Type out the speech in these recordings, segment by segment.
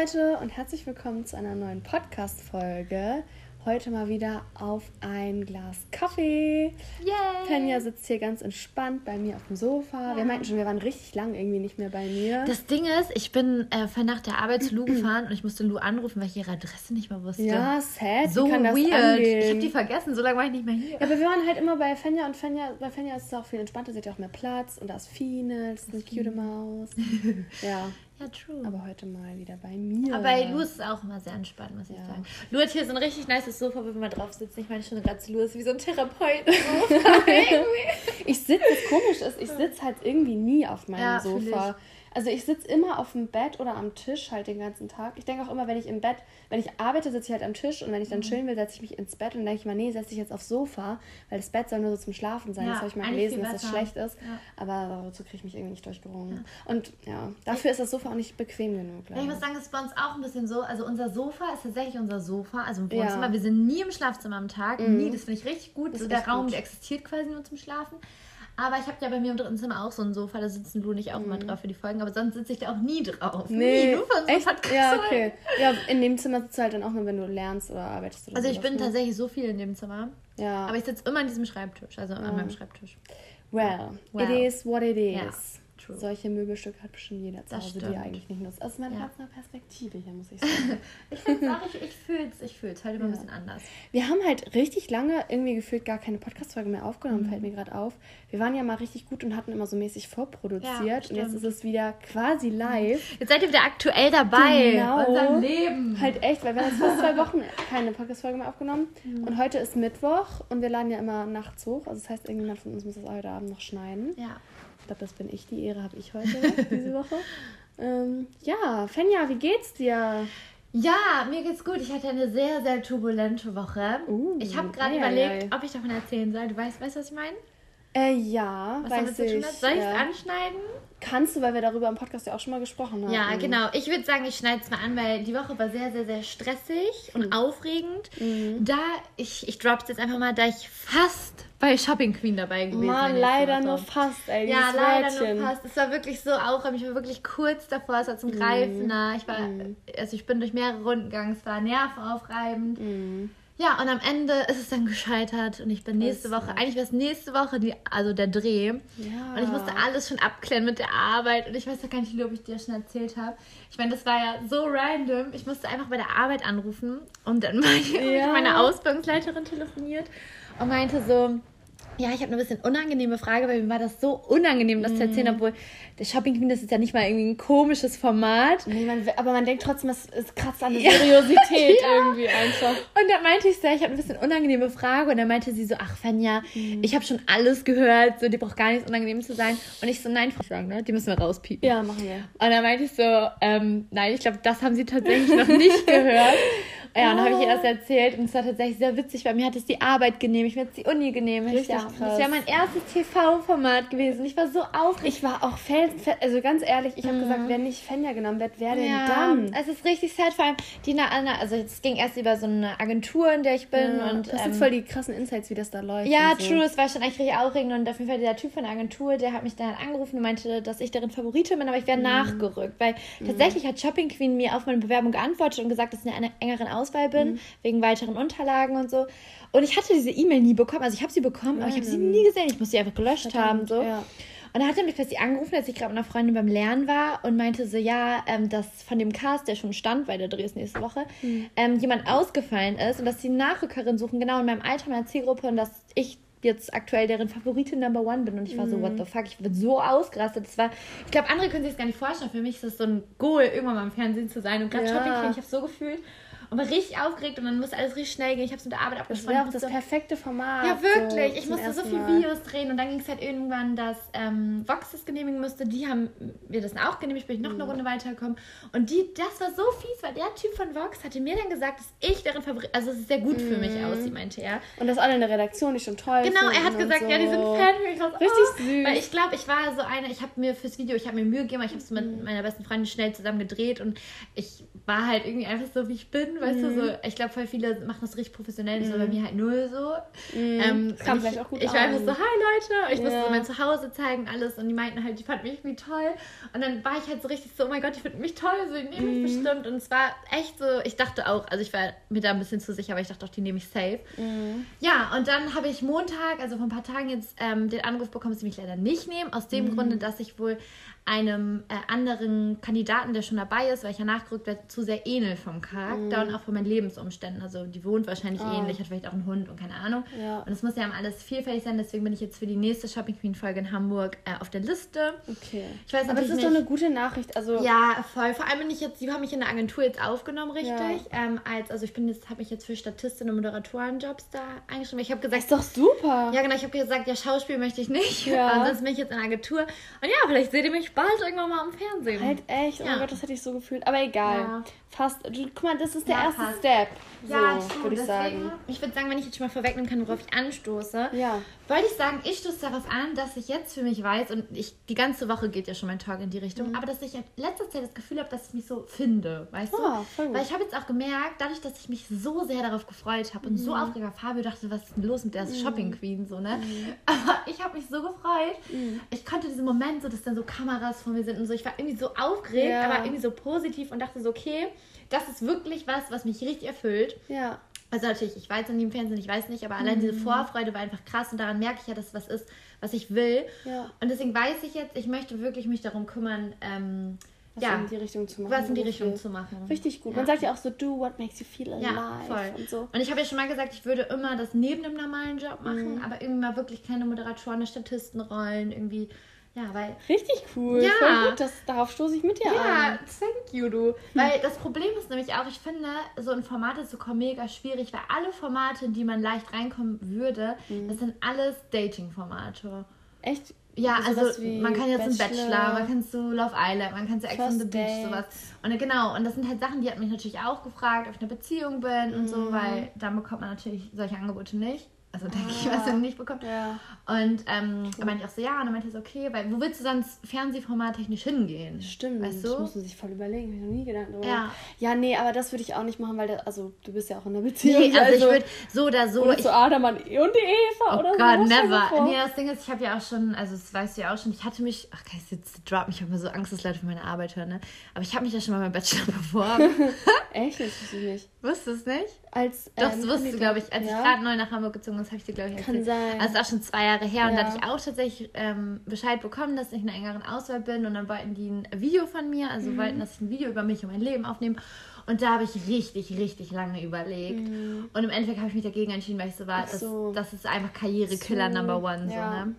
Leute und herzlich willkommen zu einer neuen Podcast-Folge. Heute mal wieder auf ein Glas Kaffee. Yay! Penja sitzt hier ganz entspannt bei mir auf dem Sofa. Ja. Wir meinten schon, wir waren richtig lang irgendwie nicht mehr bei mir. Das Ding ist, ich bin äh, nach der Arbeit zu Lou gefahren und ich musste Lou anrufen, weil ich ihre Adresse nicht mehr wusste. Ja, sad. So weird. Ich habe die vergessen, so lange war ich nicht mehr hier. Ja, aber wir waren halt immer bei Fenja und Fenja, bei Fenja ist es auch viel entspannter, sie hat ja auch mehr Platz und da ist Fine, das ist eine cute Maus. ja. Ja, true. Aber heute mal wieder bei mir. Aber Lou ist auch immer sehr entspannt, muss ja. ich sagen. Lou hat hier so ein richtig nices Sofa, wo wir mal drauf sitzen. Ich meine schon gerade zu Lou ist wie so ein Therapeut. ich sitze, das komisch ist, ich sitze halt irgendwie nie auf meinem ja, Sofa. Also ich sitze immer auf dem Bett oder am Tisch halt den ganzen Tag. Ich denke auch immer, wenn ich im Bett, wenn ich arbeite, sitze ich halt am Tisch und wenn ich dann mhm. chillen will, setze ich mich ins Bett und denke ich mal, nee, setze ich jetzt aufs Sofa, weil das Bett soll nur so zum Schlafen sein. Ja, das habe ich mal gelesen, dass das schlecht ist. Ja. Aber dazu kriege ich mich irgendwie nicht durchgerungen. Ja. Und ja, dafür ist das Sofa auch nicht bequem genug. Ich muss sagen, das ist bei uns auch ein bisschen so. Also unser Sofa ist tatsächlich unser Sofa, also im Wohnzimmer. Wir sind nie im Schlafzimmer am Tag. Mhm. Nie, das finde ich richtig gut. Das so der Raum, gut. der existiert quasi nur zum Schlafen. Aber ich habe ja bei mir im dritten Zimmer auch so ein Sofa, da sitzen Lu nicht auch mhm. immer drauf für die Folgen, aber sonst sitze ich da auch nie drauf. Nee, nie, nur von so Echt? Ja, okay. Ja, in dem Zimmer sitzt du halt dann auch nur, wenn du lernst oder arbeitest. Oder also ich bin ne? tatsächlich so viel in dem Zimmer. Ja. Aber ich sitze immer an diesem Schreibtisch, also ja. an meinem Schreibtisch. Well, well, it is what it is. Ja. True. Solche Möbelstücke hat bestimmt jeder zu Hause, die eigentlich nicht nutzt. Also man ja. hat eine Perspektive hier, muss ich sagen. ich finde auch, ich, ich fühle es, ich fühle es halt immer ja. ein bisschen anders. Wir haben halt richtig lange irgendwie gefühlt gar keine Podcast-Folge mehr aufgenommen, mhm. fällt mir gerade auf. Wir waren ja mal richtig gut und hatten immer so mäßig vorproduziert ja, und jetzt ist es wieder quasi live. Jetzt seid ihr wieder aktuell dabei. Genau. Unserem Leben. Halt echt, weil wir haben jetzt fast zwei Wochen keine Podcast-Folge mehr aufgenommen mhm. und heute ist Mittwoch und wir laden ja immer nachts hoch. Also das heißt, irgendjemand von uns muss das heute Abend noch schneiden. Ja glaube, das bin ich. Die Ehre habe ich heute, diese Woche. Ähm, ja, Fenja, wie geht's dir? Ja, mir geht's gut. Ich hatte eine sehr, sehr turbulente Woche. Uh, ich habe gerade überlegt, ei. ob ich davon erzählen soll. Du weißt, weißt was ich meine? Äh, ja, was weiß ich. Soll ich es ja. anschneiden? Kannst du, weil wir darüber im Podcast ja auch schon mal gesprochen haben. Ja, genau. Ich würde sagen, ich schneide es mal an, weil die Woche war sehr, sehr, sehr stressig und mhm. aufregend. Mhm. Da, ich, ich drop's jetzt einfach mal, da ich fast bei Shopping Queen dabei gewesen Mann, leider nur fast, ey. Ja, leider Wörtchen. nur fast. Es war wirklich so aufregend. Ich war wirklich kurz davor, es war zum mhm. Greifen nah. Ich war, mhm. also ich bin durch mehrere Runden gegangen, es war nervenaufreibend. Mhm. Ja, und am Ende ist es dann gescheitert und ich bin nächste Woche, eigentlich wäre es nächste Woche die, also der Dreh. Ja. Und ich musste alles schon abklären mit der Arbeit und ich weiß ja gar nicht, ob ich dir schon erzählt habe. Ich meine, das war ja so random. Ich musste einfach bei der Arbeit anrufen und dann war ich ja. mit meiner Ausbildungsleiterin telefoniert und meinte so, ja, ich habe eine bisschen unangenehme Frage, weil mir war das so unangenehm, das mm. zu erzählen, mhm. obwohl der Shopping Queen, das ist ja nicht mal irgendwie ein komisches Format. Nee, man, aber man denkt trotzdem, es, es kratzt an der ja. Seriosität ja. irgendwie einfach. Und da meinte ich so, ich habe ein bisschen unangenehme Frage und dann meinte sie so, ach Fanja, mm. ich habe schon alles gehört, so, die braucht gar nichts unangenehm zu sein. Und ich so, nein, Frau ne? die müssen wir rauspiepen. Ja, machen wir. Und dann meinte ich so, ähm, nein, ich glaube, das haben sie tatsächlich noch nicht gehört. Ja, und dann habe ich ihr das erzählt und es war tatsächlich sehr witzig, weil mir hat es die Arbeit genehmigt, mir hat es die Uni genehmigt. Richtig ja. Das wäre mein erstes TV-Format gewesen. Ich war so aufgeregt. Ich war auch felsenfest, also ganz ehrlich, ich habe mhm. gesagt, wenn nicht Fenja genommen wird, wer denn ja, dann? Es ist richtig sad, vor allem die Anna, also es ging erst über so eine Agentur, in der ich bin. Ja, und, das sind ähm, voll die krassen Insights, wie das da läuft. Ja, so. true, es war schon eigentlich richtig aufregend und auf jeden Fall dieser Typ von der Agentur, der hat mich dann angerufen und meinte, dass ich darin Favorite bin, aber ich wäre mhm. nachgerückt, weil mhm. tatsächlich hat Shopping Queen mir auf meine Bewerbung geantwortet und gesagt, dass in einer engeren Auswahl bin. Mhm wegen weiteren Unterlagen und so. Und ich hatte diese E-Mail nie bekommen. Also ich habe sie bekommen, aber ich habe sie nie gesehen. Ich muss sie einfach gelöscht haben. So. Ja. Und dann hat er mich plötzlich angerufen, als ich gerade mit einer Freundin beim Lernen war und meinte so, ja, ähm, dass von dem Cast, der schon stand, weil der Dreh ist nächste Woche, mhm. ähm, jemand ausgefallen ist und dass sie Nachrückerin suchen, genau in meinem Alter, meiner Zielgruppe und dass ich jetzt aktuell deren Favoritin Number One bin und ich war so, what the fuck, ich bin so ausgerastet. Das war, ich glaube, andere können sich das gar nicht vorstellen. Für mich ist das so ein Goal, irgendwann mal im Fernsehen zu sein und gerade ja. Shopping ich habe so gefühlt und war richtig aufgeregt und dann musste alles richtig schnell gehen. Ich habe es mit der Arbeit abgesprochen. Das wäre auch das perfekte Format. Ja, wirklich. So ich musste so viele Videos drehen und dann ging es halt irgendwann, dass ähm, Vox das genehmigen musste. Die haben mir das auch genehmigt, bin ich noch mhm. eine Runde weitergekommen. Und die, das war so fies, weil der Typ von Vox hatte mir dann gesagt, dass ich deren Favorit, also dass es sehr gut mhm. für mich mhm. aussieht, meinte er. Und dass alle in der Redaktion nicht schon toll Genau, er hat gesagt, so. ja, die sind Fan. Ich richtig oh. süß. Weil ich glaube, ich war so eine, ich habe mir fürs Video, ich habe mir Mühe gegeben, ich habe es mit mhm. meiner besten Freundin schnell zusammen gedreht und ich war halt irgendwie einfach so, wie ich bin, weißt mhm. du, so, ich glaube, voll viele machen das richtig professionell, mhm. so bei mir halt null so. Mhm. Ähm, das kam vielleicht auch gut Ich war einfach so, hi Leute, ich ja. musste so mein Zuhause zeigen, alles und die meinten halt, die fanden mich irgendwie toll und dann war ich halt so richtig so, oh mein Gott, die finden mich toll, so, die nehmen mich mhm. bestimmt und es war echt so, ich dachte auch, also ich war mir da ein bisschen zu sicher, aber ich dachte auch, die nehme ich safe. Mhm. Ja, und dann habe ich Montag, also vor ein paar Tagen jetzt ähm, den Anruf bekommen, dass sie mich leider nicht nehmen, aus dem mhm. Grunde, dass ich wohl einem äh, anderen Kandidaten, der schon dabei ist, weil ich ja nachgerückt werde, zu sehr ähnel vom Charakter mm. und auch von meinen Lebensumständen. Also die wohnt wahrscheinlich oh. ähnlich, hat vielleicht auch einen Hund und keine Ahnung. Ja. Und es muss ja alles vielfältig sein, deswegen bin ich jetzt für die nächste Shopping Queen Folge in Hamburg äh, auf der Liste. Okay. Ich weiß Aber es ist nicht, doch eine gute Nachricht. Also ja, voll. Vor allem bin ich jetzt, die haben mich in der Agentur jetzt aufgenommen, richtig. Ja. Ähm, als, also ich bin jetzt, habe mich jetzt für Statistin und Moderatorenjobs da eingeschrieben. Ich habe gesagt. ist doch super. Ja, genau, ich habe gesagt, ja, Schauspiel möchte ich nicht. Ja. Ansonsten bin ich jetzt in der Agentur. Und ja, vielleicht seht ihr mich bald irgendwann mal am Fernsehen. Halt echt? Oh ja. mein Gott, das hätte ich so gefühlt. Aber egal. Ja. Fast. Du, guck mal, das ist der ja, erste fast. Step. So, ja, würde ich sagen. Ich würde sagen, wenn ich jetzt schon mal vorwegnehmen kann, worauf ich anstoße, ja. wollte ich sagen, ich stoße darauf an, dass ich jetzt für mich weiß, und ich die ganze Woche geht ja schon mein Talk in die Richtung, mhm. aber dass ich in letzter Zeit das Gefühl habe, dass ich mich so finde, weißt oh, du? Weil ich habe jetzt auch gemerkt, dadurch, dass ich mich so sehr darauf gefreut habe und mhm. so aufgeregt war, Fabio dachte, was ist denn los mit der mhm. Shopping Queen, so, ne? Mhm. Aber ich habe mich so gefreut. Mhm. Ich konnte diesen Moment, so, dass dann so Kameras von mir sind und so, ich war irgendwie so aufgeregt, ja. aber irgendwie so positiv und dachte so, okay, das ist wirklich was, was mich richtig erfüllt. Ja. Also natürlich, ich weiß in dem Fernsehen, ich weiß nicht, aber allein mhm. diese Vorfreude war einfach krass und daran merke ich ja, dass es was ist, was ich will. Ja. Und deswegen weiß ich jetzt, ich möchte wirklich mich darum kümmern, ähm, was ja, in die Richtung zu machen. Was in die Richtung zu machen. Richtig gut. Ja. Man sagt ja auch so, do what makes you feel alive. Ja, voll. Und, so. und ich habe ja schon mal gesagt, ich würde immer das neben dem normalen Job machen, mhm. aber irgendwie mal wirklich keine Moderatoren, Statistenrollen, irgendwie ja, weil. Richtig cool. Ja. Voll gut, das, darauf stoße ich mit dir ja, an. Ja, thank you, du. Hm. Weil das Problem ist nämlich auch, ich finde, so in Formate zu kommen mega schwierig, weil alle Formate, in die man leicht reinkommen würde, mhm. das sind alles Dating-Formate. Echt? Ja, also, also man kann jetzt Bachelor, einen Bachelor, man kann so Love Island, man kann so Ex on the Beach, sowas. Und genau, und das sind halt Sachen, die hat mich natürlich auch gefragt, ob ich in einer Beziehung bin mhm. und so, mhm. weil da bekommt man natürlich solche Angebote nicht. Also denke ah, ich, was er nicht bekommt. Ja. Und ähm, cool. er meinte auch so, ja, und dann meinte er so, okay, weil wo willst du sonst Fernsehformat technisch hingehen? Stimmt, weißt du? das muss man sich voll überlegen, habe ich noch nie gedacht drüber. Ja. ja, nee, aber das würde ich auch nicht machen, weil, das, also du bist ja auch in einer Beziehung. Nee, also, also ich würde so oder so. Oder ich, zu Adam und die Eva oh oder Gott, so. never. Nee, das Ding ist, ich habe ja auch schon, also das weißt du ja auch schon, ich hatte mich, ach, ich jetzt drop mich, ich habe mir so Angst, dass Leute von meiner Arbeit hören, ne? Aber ich habe mich ja schon mal beim Bachelor beworben. Echt? Das wusste ich nicht. Wusstest du nicht? Als, Doch, das ähm, wusste du, glaube ich. Als ja. ich gerade neu nach Hamburg gezogen bin, habe ich dir, glaube ich, erzählt. Kann sein. Also, das ist auch schon zwei Jahre her. Ja. Und da hatte ich auch tatsächlich ähm, Bescheid bekommen, dass ich in einer engeren Auswahl bin. Und dann wollten die ein Video von mir, also mhm. wollten, dass ich ein Video über mich und mein Leben aufnehme. Und da habe ich richtig, richtig lange überlegt. Mhm. Und im Endeffekt habe ich mich dagegen entschieden, weil ich so war, so. das, das ist einfach Karrierekiller so. Number One. Ja. So, ne?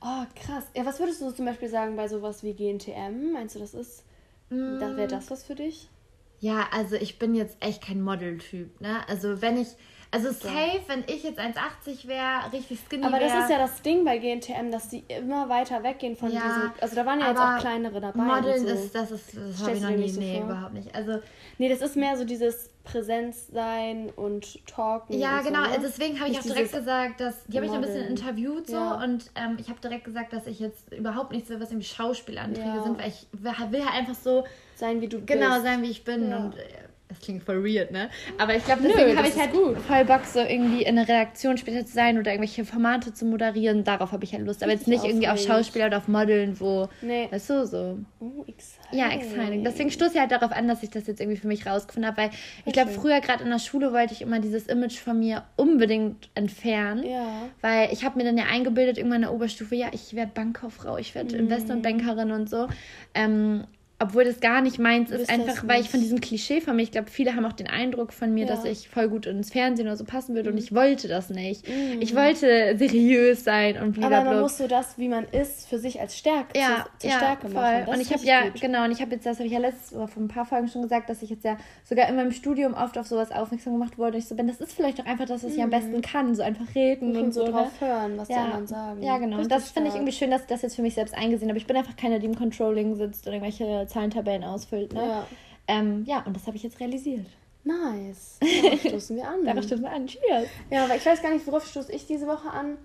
Oh, krass. Ja, was würdest du zum Beispiel sagen bei sowas wie GNTM? Meinst du, das ist. Mm. Wäre das was für dich? Ja, also ich bin jetzt echt kein Model-Typ, ne? Also wenn ich, also safe, wenn ich jetzt 1,80 wäre, richtig skinny Aber das wär, ist ja das Ding bei GNTM, dass die immer weiter weggehen von ja, diesem, also da waren ja jetzt auch kleinere dabei. Modeln so. ist, das ist, das habe ich noch nie, so nee, vor? überhaupt nicht. Also, nee, das ist mehr so dieses Präsenz sein und talken. Ja, genau. So, ne? Deswegen habe ich auch direkt gesagt, dass die habe ich ein bisschen interviewt so ja. und ähm, ich habe direkt gesagt, dass ich jetzt überhaupt nichts will, was irgendwie Schauspielanträge ja. sind, weil ich will halt einfach so sein, wie du genau, bist. Genau, sein, wie ich bin ja. und äh, das klingt voll weird, ne? Aber ich glaube, deswegen habe ich halt gut. voll Bock, so irgendwie in einer Redaktion später zu sein oder irgendwelche Formate zu moderieren. Darauf habe ich halt Lust. Aber jetzt nicht irgendwie auf Schauspieler oder auf Modeln, wo. Nee. Weißt du, so. Oh, exciting. Ja, exciting. Deswegen stoße ich halt darauf an, dass ich das jetzt irgendwie für mich rausgefunden habe. Weil ich glaube, früher gerade in der Schule wollte ich immer dieses Image von mir unbedingt entfernen. Ja. Weil ich habe mir dann ja eingebildet, irgendwann in der Oberstufe, ja, ich werde Bankkauffrau, ich werde mhm. Investmentbankerin und so. Ähm, obwohl das gar nicht meins ist, einfach weil ich von diesem Klischee von mir, ich glaube, viele haben auch den Eindruck von mir, ja. dass ich voll gut ins Fernsehen oder so passen würde mhm. und ich wollte das nicht. Mhm. Ich wollte seriös sein und blablabla. Aber man muss so das, wie man ist, für sich als Stärke, ja, zur, zur ja, Stärke voll. machen. Das und ich habe ja, gut. genau, und ich habe jetzt, das habe ich ja letztes oder vor ein paar Folgen schon gesagt, dass ich jetzt ja sogar in meinem Studium oft auf sowas aufmerksam gemacht wurde. Und ich so bin, das ist vielleicht auch einfach das, was ich am besten mhm. kann, so einfach reden und, und so. drauf ne? hören, was ja. die anderen sagen. Ja, genau. und das finde ich irgendwie schön, dass ich das jetzt für mich selbst eingesehen habe. Ich bin einfach keine, die im Controlling sitzt und irgendwelche Zahlentabellen aus ausfüllt. Ne? Ja. Ähm, ja, und das habe ich jetzt realisiert. Nice. Darauf stoßen wir an. Darauf stoßen wir an. Cheers. Ja, aber ich weiß gar nicht, worauf stoße ich diese Woche an.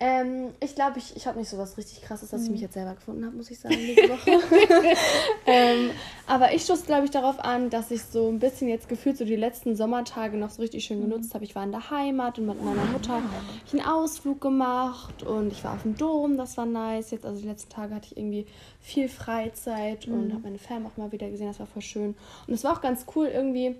Ähm, ich glaube, ich, ich habe nicht so was richtig krasses, dass ich mich mhm. jetzt selber gefunden habe, muss ich sagen, diese Woche. ähm, aber ich stoße, glaube ich, darauf an, dass ich so ein bisschen jetzt gefühlt so die letzten Sommertage noch so richtig schön genutzt mhm. habe. Ich war in der Heimat und mit meiner Mutter habe ich einen Ausflug gemacht und ich war auf dem Dom, das war nice. Jetzt, also die letzten Tage hatte ich irgendwie viel Freizeit und mhm. habe meine Fam auch mal wieder gesehen, das war voll schön. Und es war auch ganz cool irgendwie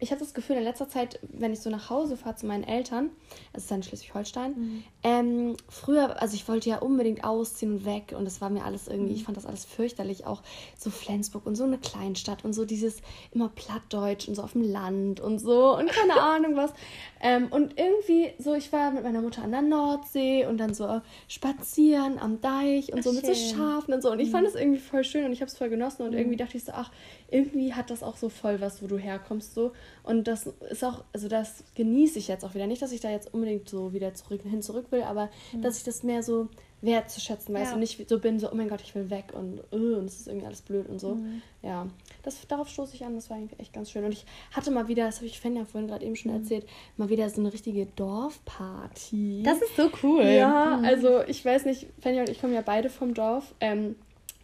ich habe das Gefühl, in letzter Zeit, wenn ich so nach Hause fahre zu meinen Eltern, es ist dann Schleswig-Holstein, mhm. ähm, früher, also ich wollte ja unbedingt ausziehen und weg und das war mir alles irgendwie, mhm. ich fand das alles fürchterlich, auch so Flensburg und so eine Kleinstadt und so dieses immer Plattdeutsch und so auf dem Land und so und keine Ahnung was. Ähm, und irgendwie so, ich war mit meiner Mutter an der Nordsee und dann so spazieren am Deich und so ach, mit so Schafen und so und ich mhm. fand das irgendwie voll schön und ich habe es voll genossen und mhm. irgendwie dachte ich so, ach, irgendwie hat das auch so voll was, wo du herkommst so und das ist auch, also das genieße ich jetzt auch wieder. Nicht, dass ich da jetzt unbedingt so wieder zurück, hin zurück will, aber mhm. dass ich das mehr so wertzuschätzen weiß ja. und nicht so bin, so, oh mein Gott, ich will weg und uh, und es ist irgendwie alles blöd und so. Mhm. Ja, das, darauf stoße ich an, das war irgendwie echt ganz schön. Und ich hatte mal wieder, das habe ich Fan ja vorhin gerade eben schon mhm. erzählt, mal wieder so eine richtige Dorfparty. Das ist so cool. Ja, mhm. also ich weiß nicht, Fenja und ich kommen ja beide vom Dorf. Ähm,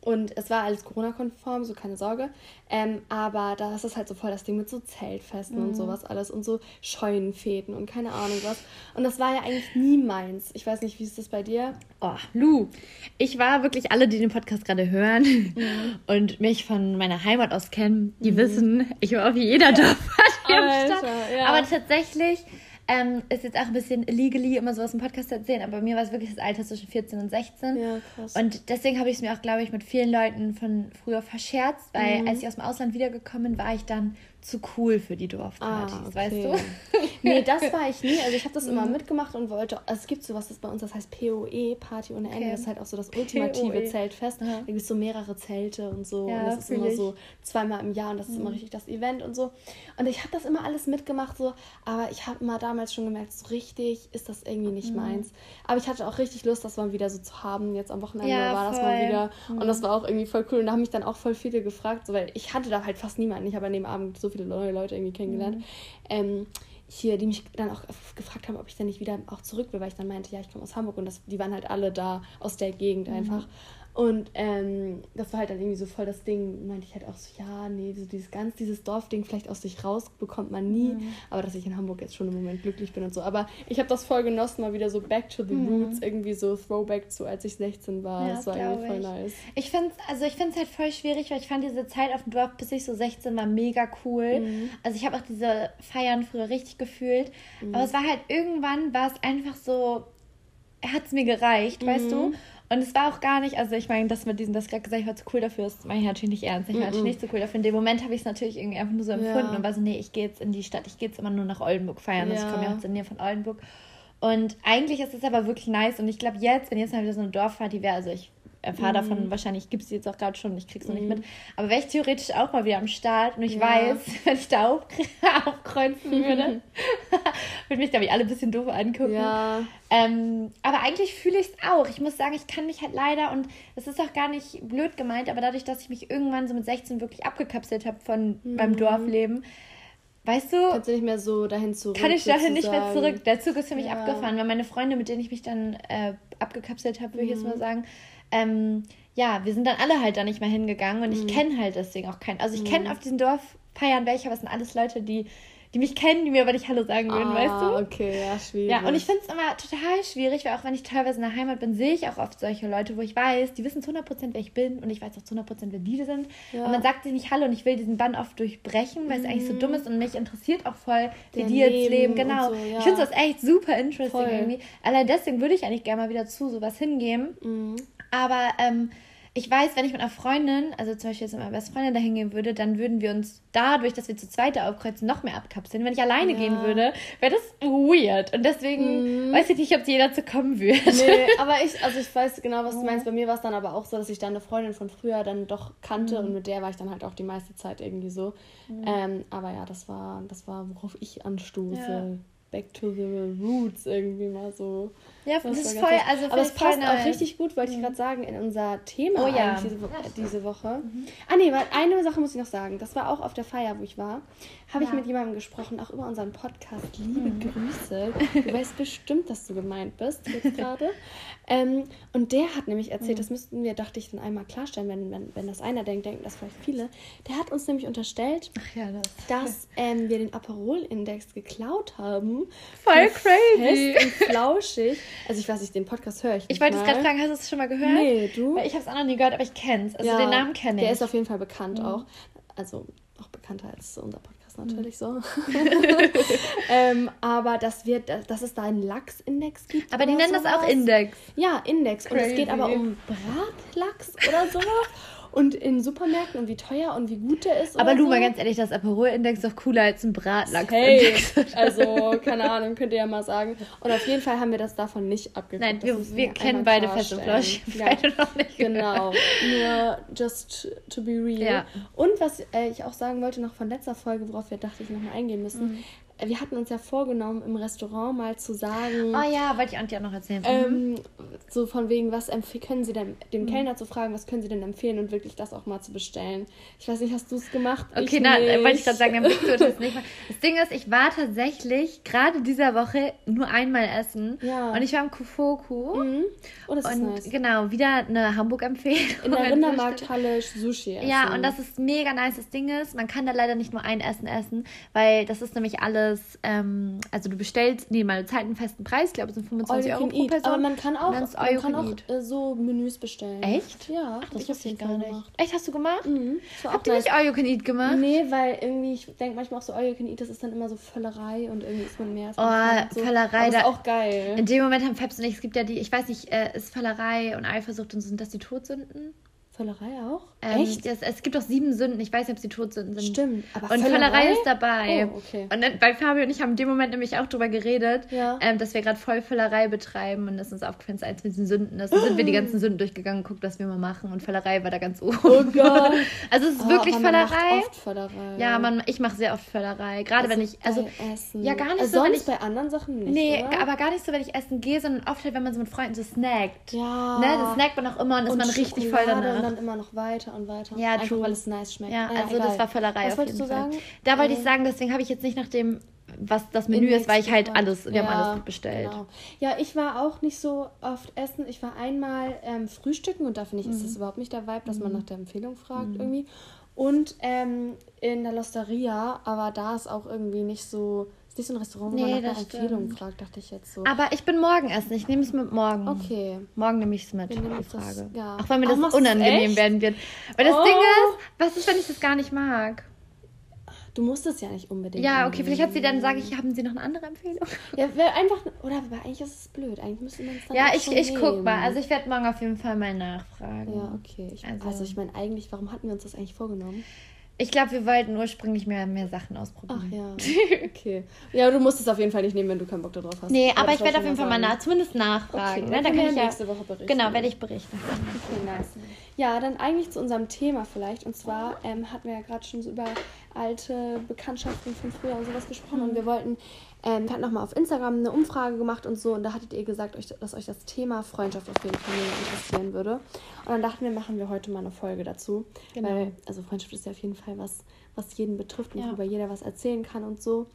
und es war alles Corona-konform, so keine Sorge. Ähm, aber da ist es halt so voll das Ding mit so Zeltfesten mhm. und sowas alles und so Scheunenfäden und keine Ahnung was. Und das war ja eigentlich nie meins. Ich weiß nicht, wie ist das bei dir? Oh, Lu, ich war wirklich, alle, die den Podcast gerade hören mhm. und mich von meiner Heimat aus kennen, die mhm. wissen, ich war auf jeder Dorfparty am Start. Ja. Aber tatsächlich ähm, ist jetzt auch ein bisschen illegally, immer sowas im Podcast zu erzählen, aber bei mir war es wirklich das Alter zwischen 14 und 16. Ja, krass. Und deswegen habe ich es mir auch, glaube ich, mit vielen Leuten von früher verscherzt, weil mhm. als ich aus dem Ausland wiedergekommen bin, war ich dann zu cool für die Dorfpartys, ah, okay. weißt du? nee, das war ich nie. Also ich habe das immer mhm. mitgemacht und wollte, also es gibt sowas, das bei uns, das heißt POE, Party ohne Ende, okay. das ist halt auch so das ultimative POE. Zeltfest. Da gibt es so mehrere Zelte und so. Ja, und das ist immer ich. so zweimal im Jahr und das ist mhm. immer richtig das Event und so. Und ich habe das immer alles mitgemacht, so, aber ich habe immer damals schon gemerkt, so richtig ist das irgendwie nicht mhm. meins. Aber ich hatte auch richtig Lust, das mal wieder so zu haben. Jetzt am Wochenende ja, war voll. das mal wieder. Und das mhm. war auch irgendwie voll cool. Und da haben mich dann auch voll viele gefragt, so, weil ich hatte da halt fast niemanden. Ich habe an dem Abend so viele neue Leute irgendwie kennengelernt. Mhm. Ähm, hier, die mich dann auch gefragt haben, ob ich dann nicht wieder auch zurück will, weil ich dann meinte, ja, ich komme aus Hamburg und das, die waren halt alle da aus der Gegend mhm. einfach. Und ähm, das war halt dann irgendwie so voll das Ding, meinte ich halt auch so, ja, nee, so dieses ganz, dieses Dorfding vielleicht aus sich raus bekommt man nie. Mhm. Aber dass ich in Hamburg jetzt schon im Moment glücklich bin und so. Aber ich habe das voll genossen, mal wieder so back to the mhm. roots, irgendwie so Throwback zu, als ich 16 war. Ja, das war irgendwie voll ich. nice. Ich finde also ich finde es halt voll schwierig, weil ich fand diese Zeit auf dem Dorf, bis ich so 16 war, mega cool. Mhm. Also ich habe auch diese Feiern früher richtig gefühlt. Mhm. Aber es war halt irgendwann, war es einfach so, hat es mir gereicht, weißt du? Und es war auch gar nicht, also ich meine, das mit diesem, das gerade gesagt, ich war zu cool dafür, ist meine ich natürlich nicht ernst. Ich war mm -mm. natürlich nicht zu cool dafür. In dem Moment habe ich es natürlich irgendwie einfach nur so empfunden ja. und war so, nee, ich gehe jetzt in die Stadt, ich gehe jetzt immer nur nach Oldenburg feiern. Ja. Also ich komme ja auch zur Nähe von Oldenburg. Und eigentlich ist es aber wirklich nice und ich glaube jetzt, wenn jetzt mal wieder so eine Dorfparty wäre, also ich erfahre mhm. davon, wahrscheinlich gibt es die jetzt auch gerade schon, ich krieg's noch mhm. nicht mit. Aber wäre ich theoretisch auch mal wieder am Start und ich ja. weiß, wenn ich da auf, aufkreuzen würde, würde mich, glaube ich, alle ein bisschen doof angucken. Ja. Ähm, aber eigentlich fühle ich es auch. Ich muss sagen, ich kann mich halt leider, und es ist auch gar nicht blöd gemeint, aber dadurch, dass ich mich irgendwann so mit 16 wirklich abgekapselt habe von mhm. beim Dorfleben, Weißt du? Kannst du nicht mehr so dahin zurück? Kann ich dahin nicht mehr zurück. Der Zug ist für mich ja. abgefahren, weil meine Freunde, mit denen ich mich dann äh, abgekapselt habe, würde ich jetzt mal mhm. sagen, ähm, ja, wir sind dann alle halt da nicht mehr hingegangen und ich mhm. kenne halt deswegen auch keinen. Also ich kenne mhm. auf diesen Dorffeiern welche, aber es sind alles Leute, die die mich kennen, die mir aber nicht Hallo sagen würden, ah, weißt du? okay, ja, schwierig. Ja, und ich finde es immer total schwierig, weil auch wenn ich teilweise in der Heimat bin, sehe ich auch oft solche Leute, wo ich weiß, die wissen zu 100%, wer ich bin und ich weiß auch zu 100%, wer die sind. Ja. Und man sagt sich nicht Hallo und ich will diesen Bann oft durchbrechen, weil mhm. es eigentlich so dumm ist und mich interessiert auch voll, wie die jetzt leben. Genau. So, ja. Ich finde das echt super interesting voll. irgendwie. Allein deswegen würde ich eigentlich gerne mal wieder zu sowas hingehen. Mhm. Aber ähm, ich weiß, wenn ich mit einer Freundin, also zum Beispiel jetzt mit meiner besten Freundin dahin gehen würde, dann würden wir uns dadurch, dass wir zu zweit aufkreuzen, noch mehr abkapseln. Wenn ich alleine ja. gehen würde, wäre das weird. Und deswegen mhm. weiß ich nicht, ob jeder dazu kommen würde. Nee, aber ich, also ich weiß genau, was du meinst. Bei mir war es dann aber auch so, dass ich dann eine Freundin von früher dann doch kannte mhm. und mit der war ich dann halt auch die meiste Zeit irgendwie so. Mhm. Ähm, aber ja, das war, das war, worauf ich anstoße. Ja. back to the roots irgendwie mal so. Ja, das, das ist voll, also Aber es passt auch richtig gut, wollte ich mhm. gerade sagen, in unser Thema oh, ja. diese, ja, diese, Woche. Mhm. Ah nee, eine Sache muss ich noch sagen. Das war auch auf der Feier, wo ich war. Habe ja. ich mit jemandem gesprochen, auch über unseren Podcast. Liebe mhm. Grüße. Du weißt bestimmt, dass du gemeint bist jetzt gerade. ähm, und der hat nämlich erzählt, mhm. das müssten wir, dachte ich, dann einmal klarstellen, wenn, wenn, wenn das einer denkt, denken das vielleicht viele. Der hat uns nämlich unterstellt, das. dass ähm, wir den Aperol-Index geklaut haben. Voll crazy. Fest und flauschig. Also ich weiß nicht, den Podcast höre ich nicht Ich wollte es gerade fragen, hast du es schon mal gehört? Nee, du? Weil ich habe es auch noch nie gehört, aber ich kenne es. Also ja, den Namen kenne ich. Der ist auf jeden Fall bekannt mhm. auch. Also auch bekannter als unser Podcast natürlich mhm. so. ähm, aber dass, wir, dass es da einen Lachsindex gibt. Aber die nennen sowas. das auch Index. Ja, Index. Crazy. Und es geht aber um Bratlachs oder sowas und in Supermärkten und wie teuer und wie gut der ist. Aber du, so. mal ganz ehrlich, das Aperol-Index ist doch cooler als ein Bratlachs-Index. Hey, also, keine Ahnung, könnt ihr ja mal sagen. Und auf jeden Fall haben wir das davon nicht abgeguckt. Nein, wir, wir kennen beide feste Flaschen. Ja. Beide noch nicht genau. Nur just to be real. Ja. Und was äh, ich auch sagen wollte, noch von letzter Folge, worauf wir dachte ich nochmal eingehen müssen. Mhm wir hatten uns ja vorgenommen, im Restaurant mal zu sagen. Oh ja, wollte ich Antje auch noch erzählen. Ähm, so von wegen, was können Sie denn, dem mhm. Kellner zu fragen, was können Sie denn empfehlen und wirklich das auch mal zu bestellen. Ich weiß nicht, hast du es gemacht? Okay, na, wollte ich gerade sagen, dann bist du das nicht mal. Das Ding ist, ich war tatsächlich gerade dieser Woche nur einmal essen. Ja. Und ich war im Kufoku. Mhm. Oh, das und ist nice. genau, wieder eine Hamburg-Empfehlung. In der Rindermarkthalle Sushi essen. Ja, und das ist mega nice. Das Ding ist, man kann da leider nicht nur ein Essen essen, weil das ist nämlich alles alles, ähm, also du bestellst, nee, mal zahlt einen festen Preis, ich glaube, es sind 25 Euro pro Person. Aber man kann auch, man kann auch äh, so Menüs bestellen. Echt? Ja, das wusste ich gar nicht. Gemacht. Echt, hast du gemacht? Mhm. Habt ihr nicht All You Can Eat gemacht? Nee, weil irgendwie, ich denke manchmal auch so, All You Can Eat, das ist dann immer so Völlerei und irgendwie ist man mehr. Oh, so. Völlerei. Aber da, ist auch geil. In dem Moment haben Fabs und ich, es gibt ja die, ich weiß nicht, äh, ist Völlerei und Eifersucht und so, sind das die Todsünden? Völlerei auch? Ähm, Echt? Es, es, gibt doch sieben Sünden. Ich weiß nicht, ob sie Todsünden sind. Stimmt. Aber und Völlerei, Völlerei ist dabei. Oh, okay. Und dann, weil Fabio und ich haben in dem Moment nämlich auch darüber geredet, ja. ähm, dass wir gerade voll Völlerei betreiben und das ist uns aufgefallen, dass eins mit diesen Sünden ist. Dann sind wir die ganzen Sünden durchgegangen und guckt, was wir mal machen. Und Völlerei war da ganz oben. Oh Gott. also es ist oh, wirklich aber Völlerei. Man macht oft Völlerei. Ja, man, ich mache sehr oft Völlerei. Gerade also wenn ich. Also, Essen. Ja, gar nicht also so. Sonst ich, bei anderen Sachen nicht. Nee, oder? aber gar nicht so, wenn ich essen gehe, sondern oft halt, wenn man so mit Freunden so snackt. Ja. Ne, das snackt man auch immer und ist man richtig voll danach. Dann immer noch weiter und weiter. Ja, Einfach, true. weil es nice schmeckt. Ja, also egal. das war Völlerei Was auf jeden du Fall. Sagen? Da wollte ich sagen, deswegen habe ich jetzt nicht nach dem was das Menü ist, weil ich halt alles, wir ja, haben alles bestellt. Genau. Ja, ich war auch nicht so oft essen. Ich war einmal ähm, frühstücken und da finde ich, mhm. ist das überhaupt nicht der Vibe, dass mhm. man nach der Empfehlung fragt mhm. irgendwie. Und ähm, in der Losteria, aber da ist auch irgendwie nicht so ist nicht so ein Restaurant, wo nee, man nach einer Empfehlung fragt, dachte ich jetzt so. Aber ich bin morgen essen. Ich nehme es mit morgen. Okay. Morgen nehme ich es mit, die Frage. Das, ja. Auch wenn mir das Ach, unangenehm werden wird. Weil das oh. Ding ist, was ist, wenn ich das gar nicht mag? Du musst es ja nicht unbedingt. Ja, okay, vielleicht hat sie dann, sage ich, haben sie noch eine andere Empfehlung? Ja, einfach, oder eigentlich ist es blöd. Eigentlich müsste man es dann Ja, ich, ich guck mal. Also ich werde morgen auf jeden Fall mal nachfragen. Ja, okay. Ich, also, also ich meine, eigentlich, warum hatten wir uns das eigentlich vorgenommen? Ich glaube, wir wollten ursprünglich mehr, mehr Sachen ausprobieren. Ach ja. Okay. Ja, du musst es auf jeden Fall nicht nehmen, wenn du keinen Bock darauf hast. Nee, aber, aber ich werde auf jeden Fall mal nach, zumindest nachfragen. Okay, ne? Dann kann ich ja nächste Woche berichten. Genau, werde ich berichten. Okay, nice. Ja, dann eigentlich zu unserem Thema vielleicht. Und zwar ähm, hatten wir ja gerade schon so über alte Bekanntschaften von früher und sowas gesprochen. Mhm. Und wir wollten ähm, wir hatten nochmal auf Instagram eine Umfrage gemacht und so und da hattet ihr gesagt, dass euch das Thema Freundschaft auf jeden Fall interessieren würde. Und dann dachten wir, machen wir heute mal eine Folge dazu. Genau. Weil, also Freundschaft ist ja auf jeden Fall was, was jeden betrifft und ja. worüber jeder was erzählen kann und so.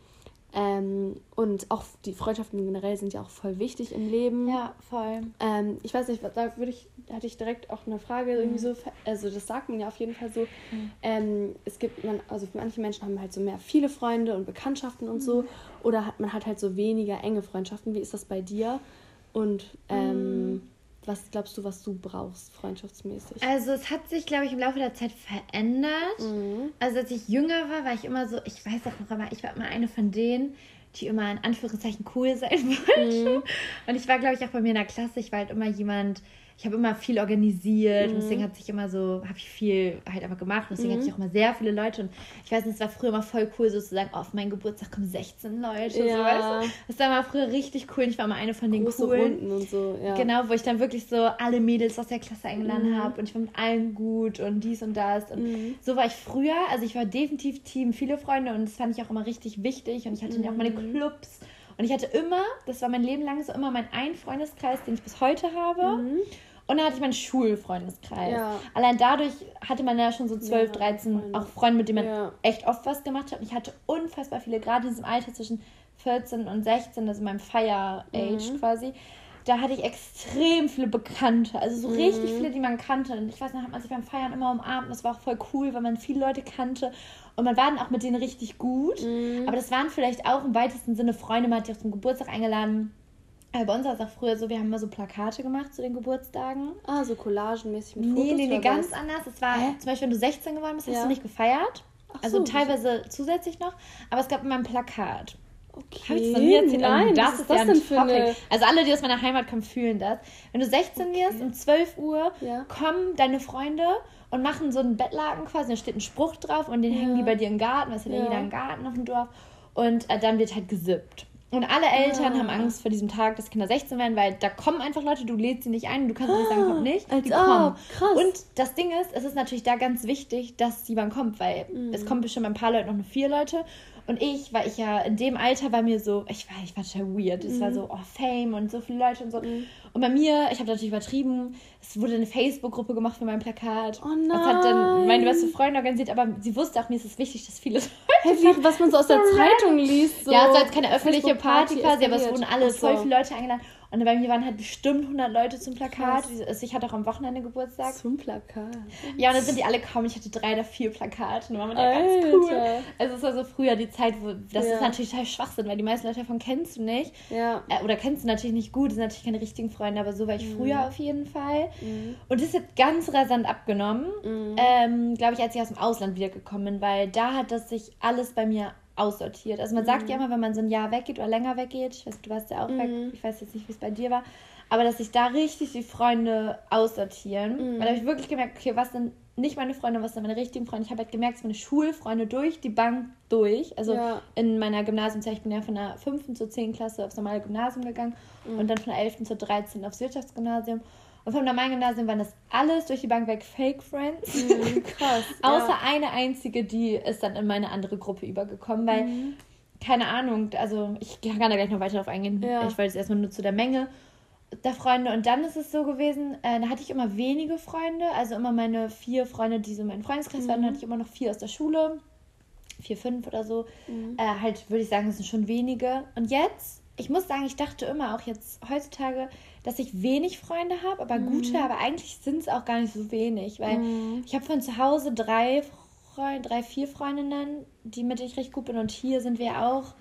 Ähm, und auch die Freundschaften generell sind ja auch voll wichtig im Leben. Ja, voll. Ähm, ich weiß nicht, da würde ich, hatte ich direkt auch eine Frage mhm. irgendwie so, also das sagt man ja auf jeden Fall so. Mhm. Ähm, es gibt man, also manche Menschen haben halt so mehr viele Freunde und Bekanntschaften und mhm. so. Oder hat man hat halt so weniger enge Freundschaften. Wie ist das bei dir? Und ähm, mhm. Was glaubst du, was du brauchst, freundschaftsmäßig? Also es hat sich, glaube ich, im Laufe der Zeit verändert. Mhm. Also als ich jünger war, war ich immer so, ich weiß auch noch einmal, ich war immer eine von denen, die immer in Anführungszeichen cool sein wollte. Mhm. Und ich war, glaube ich, auch bei mir in der Klasse, ich war halt immer jemand, ich habe immer viel organisiert mhm. und deswegen hat sich immer so, habe ich viel halt einfach gemacht und deswegen mhm. hatte ich auch immer sehr viele Leute und ich weiß nicht, es war früher immer voll cool so zu sagen, oh, auf meinen Geburtstag kommen 16 Leute, ja. so, weißt du? Das war früher richtig cool und ich war immer eine von den Große coolen. Runden und so, ja. Genau, wo ich dann wirklich so alle Mädels aus der Klasse eingeladen mhm. habe und ich war mit allen gut und dies und das und mhm. so war ich früher, also ich war definitiv Team viele Freunde und das fand ich auch immer richtig wichtig und ich hatte ja auch meine mhm. Clubs Und ich hatte immer, das war mein Leben lang so immer mein ein Freundeskreis, den ich bis heute habe. Mhm. Und dann hatte ich meinen Schulfreundeskreis. Ja. Allein dadurch hatte man ja schon so 12, ja, 13 Freunde. auch Freunde, mit denen man ja. echt oft was gemacht hat. Und ich hatte unfassbar viele, gerade in diesem Alter zwischen 14 und 16, also meinem Fire-Age mhm. quasi. Da hatte ich extrem viele Bekannte, also so mhm. richtig viele, die man kannte. Und ich weiß noch, hat man sich beim Feiern immer umarmt. Das war auch voll cool, weil man viele Leute kannte. Und man war dann auch mit denen richtig gut. Mhm. Aber das waren vielleicht auch im weitesten Sinne Freunde. Man hat die auch zum Geburtstag eingeladen bei uns war es auch früher so, wir haben immer so Plakate gemacht zu den Geburtstagen. Ah, so collagenmäßig mit Fotos? Nee, nee, nee, ganz anders. Es war Hä? zum Beispiel, wenn du 16 geworden bist, hast du nicht gefeiert. Ach also so, teilweise so. zusätzlich noch. Aber es gab immer ein Plakat. Okay. Habe ich das von mir erzählt? Nein, das was ist, das ja denn für eine... Also alle, die aus meiner Heimat kommen, fühlen das. Wenn du 16 okay. wirst, um 12 Uhr ja. kommen deine Freunde und machen so einen Bettlaken quasi, da steht ein Spruch drauf und den ja. hängen die bei dir im Garten, es hat ja jeder einen Garten auf dem Dorf. Und äh, dann wird halt gesippt. Und alle Eltern ah. haben Angst vor diesem Tag, dass Kinder 16 werden, weil da kommen einfach Leute, du lädst sie nicht ein, du kannst nicht sagen, kommt nicht. Die kommen. Krass. Und das Ding ist, es ist natürlich da ganz wichtig, dass jemand kommt, weil mm. es kommt bestimmt ein paar Leute, noch nur vier Leute. Und ich, weil ich ja in dem Alter war mir so, ich war, ich war total weird. Es mm. war so, oh, Fame und so viele Leute und so. Mm. Und bei mir, ich habe natürlich übertrieben, es wurde eine Facebook-Gruppe gemacht für mein Plakat. Oh nein. Das hat dann meine beste Freundin organisiert, aber sie wusste auch, mir ist es wichtig, dass viele hey, wie, was man so aus der Zeitung liest. So ja, es war jetzt keine öffentliche Party quasi, aber es wurden alle voll viele Leute eingeladen. Und bei mir waren halt bestimmt 100 Leute zum Plakat. Krass. Ich hatte auch am Wochenende Geburtstag. Zum Plakat. Ja, und dann sind die alle kaum. Ich hatte drei oder vier Plakate. Und war ja ganz cool. Also es war so früher die Zeit, wo das ja. ist natürlich total Schwachsinn, weil die meisten Leute davon kennst du nicht. Ja. Äh, oder kennst du natürlich nicht gut. Das sind natürlich keine richtigen Freunde, aber so war ich mhm. früher auf jeden Fall. Mhm. Und das hat ganz rasant abgenommen, mhm. ähm, glaube ich, als ich aus dem Ausland wiedergekommen bin, weil da hat das sich alles bei mir aussortiert. Also man mhm. sagt ja immer, wenn man so ein Jahr weggeht oder länger weggeht, ich weiß, du warst ja auch mhm. weg, ich weiß jetzt nicht, wie es bei dir war, aber dass sich da richtig die Freunde aussortieren. Mhm. Weil da habe ich wirklich gemerkt, okay, was sind nicht meine Freunde, was sind meine richtigen Freunde? Ich habe halt gemerkt, dass meine Schulfreunde durch die Bank durch. Also ja. in meiner Gymnasiumzeit, ich bin ja von der 5. zur 10. Klasse aufs normale Gymnasium gegangen mhm. und dann von der 11. zur 13. aufs Wirtschaftsgymnasium. Und vom Normalen-Gymnasium waren das alles durch die Bank weg Fake Friends. Mhm, krass. Außer ja. eine einzige, die ist dann in meine andere Gruppe übergekommen, weil, mhm. keine Ahnung, also ich kann da gleich noch weiter drauf eingehen. Ja. Ich wollte es erstmal nur zu der Menge der Freunde. Und dann ist es so gewesen, äh, da hatte ich immer wenige Freunde, also immer meine vier Freunde, die so mein Freundeskreis mhm. waren, dann hatte ich immer noch vier aus der Schule, vier, fünf oder so. Mhm. Äh, halt, würde ich sagen, das sind schon wenige. Und jetzt, ich muss sagen, ich dachte immer auch jetzt heutzutage, dass ich wenig Freunde habe, aber mhm. gute, aber eigentlich sind es auch gar nicht so wenig, weil mhm. ich habe von zu Hause drei Freunde, drei, vier Freundinnen, die mit denen ich recht gut bin und hier sind wir auch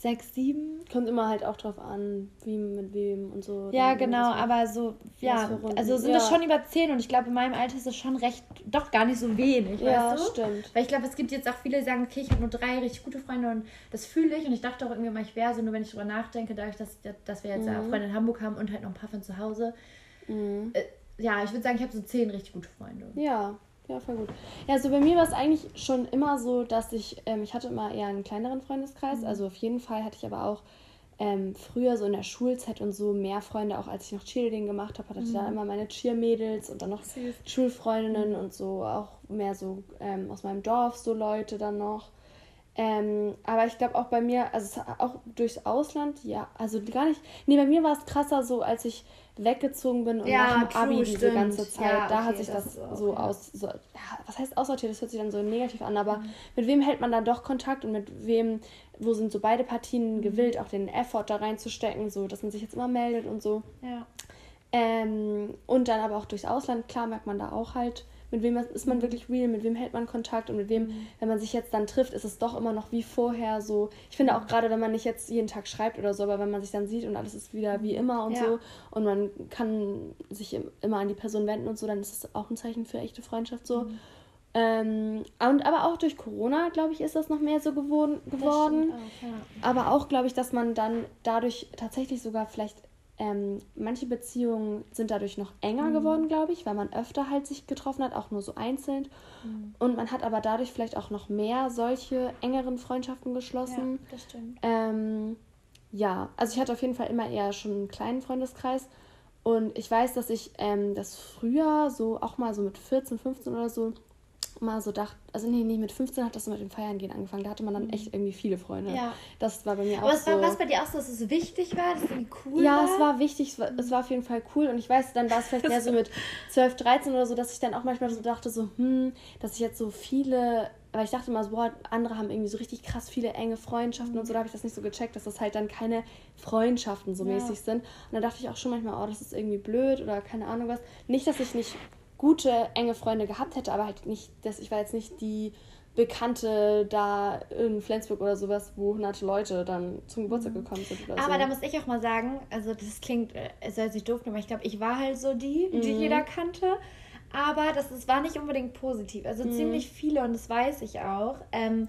sechs, sieben. Kommt immer halt auch drauf an, wie mit wem und so. Ja, genau, aber so, ja, also sind ja. das schon über zehn und ich glaube, in meinem Alter ist es schon recht, doch gar nicht so wenig, ja, weißt du? stimmt. Weil ich glaube, es gibt jetzt auch viele, die sagen, okay, ich habe nur drei richtig gute Freunde und das fühle ich und ich dachte auch irgendwie mal, ich wäre so, nur wenn ich drüber nachdenke, dadurch, dass, dass wir jetzt mhm. Freunde in Hamburg haben und halt noch ein paar von zu Hause. Mhm. Äh, ja, ich würde sagen, ich habe so zehn richtig gute Freunde. Ja, ja, voll gut. Ja, also bei mir war es eigentlich schon immer so, dass ich, ähm, ich hatte immer eher einen kleineren Freundeskreis. Mhm. Also auf jeden Fall hatte ich aber auch ähm, früher so in der Schulzeit und so mehr Freunde, auch als ich noch Cheerleading gemacht habe, hatte ich mhm. da immer meine Cheermädels und dann noch Süß. Schulfreundinnen mhm. und so, auch mehr so ähm, aus meinem Dorf, so Leute dann noch. Ähm, aber ich glaube auch bei mir, also auch durchs Ausland, ja, also gar nicht. Nee, bei mir war es krasser so, als ich weggezogen bin und ja, nach dem true, Abi diese stimmt. ganze Zeit, ja, da okay, hat sich das, das so aus, so, ja, was heißt aussortiert, das hört sich dann so negativ an, aber mhm. mit wem hält man dann doch Kontakt und mit wem, wo sind so beide Partien mhm. gewillt, auch den Effort da reinzustecken, so, dass man sich jetzt immer meldet und so. Ja. Ähm, und dann aber auch durchs Ausland, klar merkt man da auch halt, mit wem ist man wirklich real, mit wem hält man Kontakt und mit wem, mhm. wenn man sich jetzt dann trifft, ist es doch immer noch wie vorher so. Ich finde auch gerade, wenn man nicht jetzt jeden Tag schreibt oder so, aber wenn man sich dann sieht und alles ist wieder wie immer und ja. so und man kann sich immer an die Person wenden und so, dann ist es auch ein Zeichen für echte Freundschaft so. Mhm. Ähm, und aber auch durch Corona, glaube ich, ist das noch mehr so geworden. geworden. Auch, ja. Aber auch, glaube ich, dass man dann dadurch tatsächlich sogar vielleicht ähm, manche Beziehungen sind dadurch noch enger mhm. geworden, glaube ich, weil man öfter halt sich getroffen hat, auch nur so einzeln. Mhm. Und man hat aber dadurch vielleicht auch noch mehr solche engeren Freundschaften geschlossen. Ja, das stimmt. Ähm, ja, also ich hatte auf jeden Fall immer eher schon einen kleinen Freundeskreis. Und ich weiß, dass ich ähm, das früher so auch mal so mit 14, 15 oder so mal so dachte, also nee, nee, mit 15 hat das so mit dem Feiern gehen angefangen. Da hatte man dann mhm. echt irgendwie viele Freunde. Ja. Das war bei mir auch Aber es war was bei dir auch so, dass es wichtig war, dass es irgendwie cool ja, war? Ja, es war wichtig, es war, es war auf jeden Fall cool. Und ich weiß, dann war es vielleicht mehr so mit 12, 13 oder so, dass ich dann auch manchmal so dachte, so, hm, dass ich jetzt so viele aber ich dachte immer so, boah, andere haben irgendwie so richtig krass viele enge Freundschaften mhm. und so, da habe ich das nicht so gecheckt, dass das halt dann keine Freundschaften so ja. mäßig sind. Und dann dachte ich auch schon manchmal, oh, das ist irgendwie blöd oder keine Ahnung was. Nicht, dass ich nicht gute, enge Freunde gehabt hätte, aber halt nicht, dass ich war jetzt nicht die Bekannte da in Flensburg oder sowas, wo hunderte Leute dann zum Geburtstag mhm. gekommen sind. aber so. da muss ich auch mal sagen, also das klingt, äh, es hört sich doof, aber ich glaube, ich war halt so die, die mhm. jeder kannte. Aber das, das war nicht unbedingt positiv. Also mhm. ziemlich viele, und das weiß ich auch, ähm,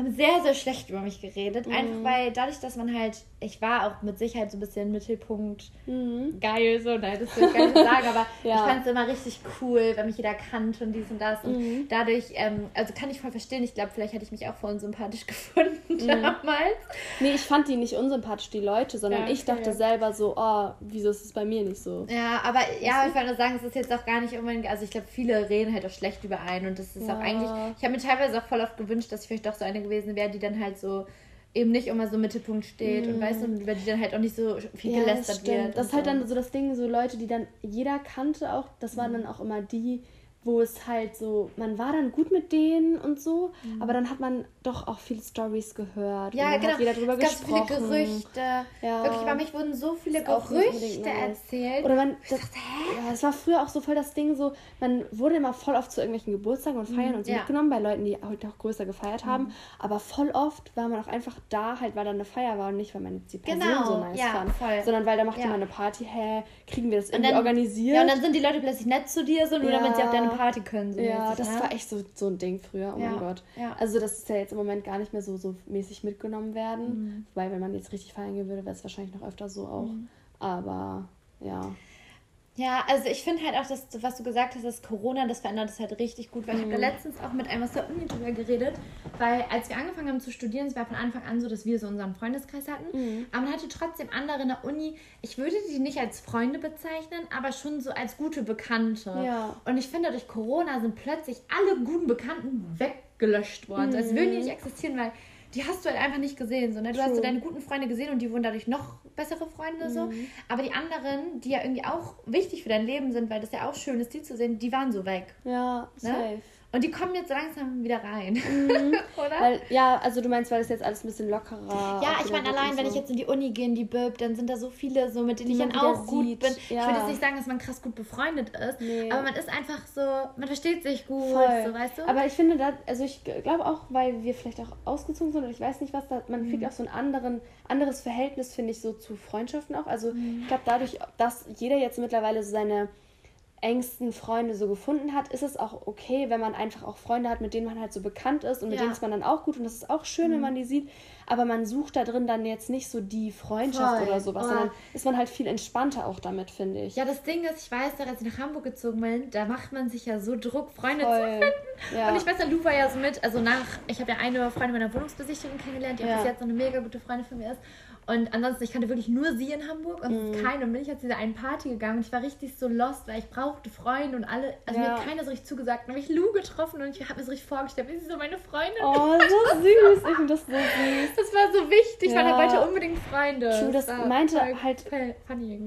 haben sehr, sehr schlecht über mich geredet. Mhm. Einfach weil dadurch, dass man halt, ich war auch mit Sicherheit so ein bisschen Mittelpunkt mhm. geil, so, nein, das will ich gar nicht sagen, aber ja. ich fand es immer richtig cool, wenn mich jeder kannte und dies und das. Und mhm. dadurch, ähm, also kann ich voll verstehen, ich glaube, vielleicht hätte ich mich auch voll unsympathisch gefunden mhm. damals. Nee, ich fand die nicht unsympathisch, die Leute, sondern ja, okay. ich dachte selber so, oh, wieso ist es bei mir nicht so? Ja, aber ja, ich wollte nur sagen, es ist jetzt auch gar nicht unbedingt, also ich glaube, viele reden halt auch schlecht über einen und das ist ja. auch eigentlich, ich habe mir teilweise auch voll oft gewünscht, dass ich vielleicht doch so eine gewesen wäre, die dann halt so eben nicht immer so im Mittelpunkt steht mm. und weißt du, über die dann halt auch nicht so viel ja, gelästert wird. Das ist halt so. dann so das Ding, so Leute, die dann jeder kannte auch, das waren mm. dann auch immer die, wo es halt so, man war dann gut mit denen und so, mhm. aber dann hat man doch auch viele Stories gehört. Ja, genau. Hat jeder drüber es gab gesprochen. viele Gerüchte. Ja. Wirklich, bei mich wurden so viele Gerüchte erzählt. Oder man, das, dachte, ja, es war früher auch so voll das Ding, so, man wurde immer voll oft zu irgendwelchen Geburtstagen und Feiern mhm. und so ja. mitgenommen, bei Leuten, die heute auch größer gefeiert haben, mhm. aber voll oft war man auch einfach da, halt, weil da eine Feier war und nicht, weil man jetzt die Person genau. so nice ja, fand, voll. sondern weil da machte man eine Party, hä, kriegen wir das irgendwie dann, organisiert. Ja, und dann sind die Leute plötzlich nett zu dir, so nur damit sie auf deine Party können. So ja, das ne? war echt so, so ein Ding früher. Oh ja. mein Gott. Ja. Also das ist ja jetzt im Moment gar nicht mehr so, so mäßig mitgenommen werden. Mhm. Wobei, wenn man jetzt richtig feiern gehen würde, wäre es wahrscheinlich noch öfter so auch. Mhm. Aber ja. Ja, also ich finde halt auch, dass, was du gesagt hast, dass Corona, das verändert es halt richtig gut, weil mhm. ich habe da letztens auch mit einem aus der Uni drüber geredet, weil als wir angefangen haben zu studieren, es war von Anfang an so, dass wir so unseren Freundeskreis hatten, mhm. aber man hatte trotzdem andere in der Uni, ich würde die nicht als Freunde bezeichnen, aber schon so als gute Bekannte. Ja. Und ich finde, durch Corona sind plötzlich alle guten Bekannten weggelöscht worden, mhm. als würden die nicht existieren, weil die hast du halt einfach nicht gesehen. So, ne? Du True. hast so deine guten Freunde gesehen und die wurden dadurch noch bessere Freunde. Mhm. So. Aber die anderen, die ja irgendwie auch wichtig für dein Leben sind, weil das ja auch schön ist, die zu sehen, die waren so weg. Ja, ne? safe. Und die kommen jetzt langsam wieder rein. Mhm. Oder? Weil, ja, also du meinst, weil das jetzt alles ein bisschen lockerer Ja, ich meine, allein, so. wenn ich jetzt in die Uni gehe, in die Bib, dann sind da so viele, so mit denen die ich dann auch gut sieht. bin. Ja. Ich würde jetzt nicht sagen, dass man krass gut befreundet ist, nee. aber man ist einfach so, man versteht sich gut, Voll. so, weißt du? Aber ich finde, da, also ich glaube auch, weil wir vielleicht auch ausgezogen sind oder ich weiß nicht was, da, man mhm. kriegt auch so ein anderen, anderes Verhältnis, finde ich, so zu Freundschaften auch. Also mhm. ich glaube, dadurch, dass jeder jetzt mittlerweile so seine engsten Freunde so gefunden hat, ist es auch okay, wenn man einfach auch Freunde hat, mit denen man halt so bekannt ist und mit ja. denen ist man dann auch gut und das ist auch schön, mhm. wenn man die sieht aber man sucht da drin dann jetzt nicht so die Freundschaft Voll. oder sowas, oh. sondern ist man halt viel entspannter auch damit, finde ich. Ja, das Ding ist, ich weiß, als ich nach Hamburg gezogen bin, da macht man sich ja so Druck, Freunde Voll. zu finden. Ja. Und ich weiß, Lu war ja so mit, also nach, ich habe ja eine Freundin meiner Wohnungsbesichtigung kennengelernt, die ja. bis jetzt noch eine mega gute Freundin von mir ist. Und ansonsten, ich kannte wirklich nur sie in Hamburg und mm. keine. Und bin ich jetzt zu dieser einen Party gegangen und ich war richtig so lost, weil ich brauchte Freunde und alle, also ja. mir hat keiner so richtig zugesagt. Dann habe ich Lou getroffen und ich habe mir so richtig vorgestellt, wie sie so meine Freundin Oh, so süß. Ich finde das so süß. Das war so wichtig, ja. weil er wollte unbedingt Freunde. True, das, das meinte halt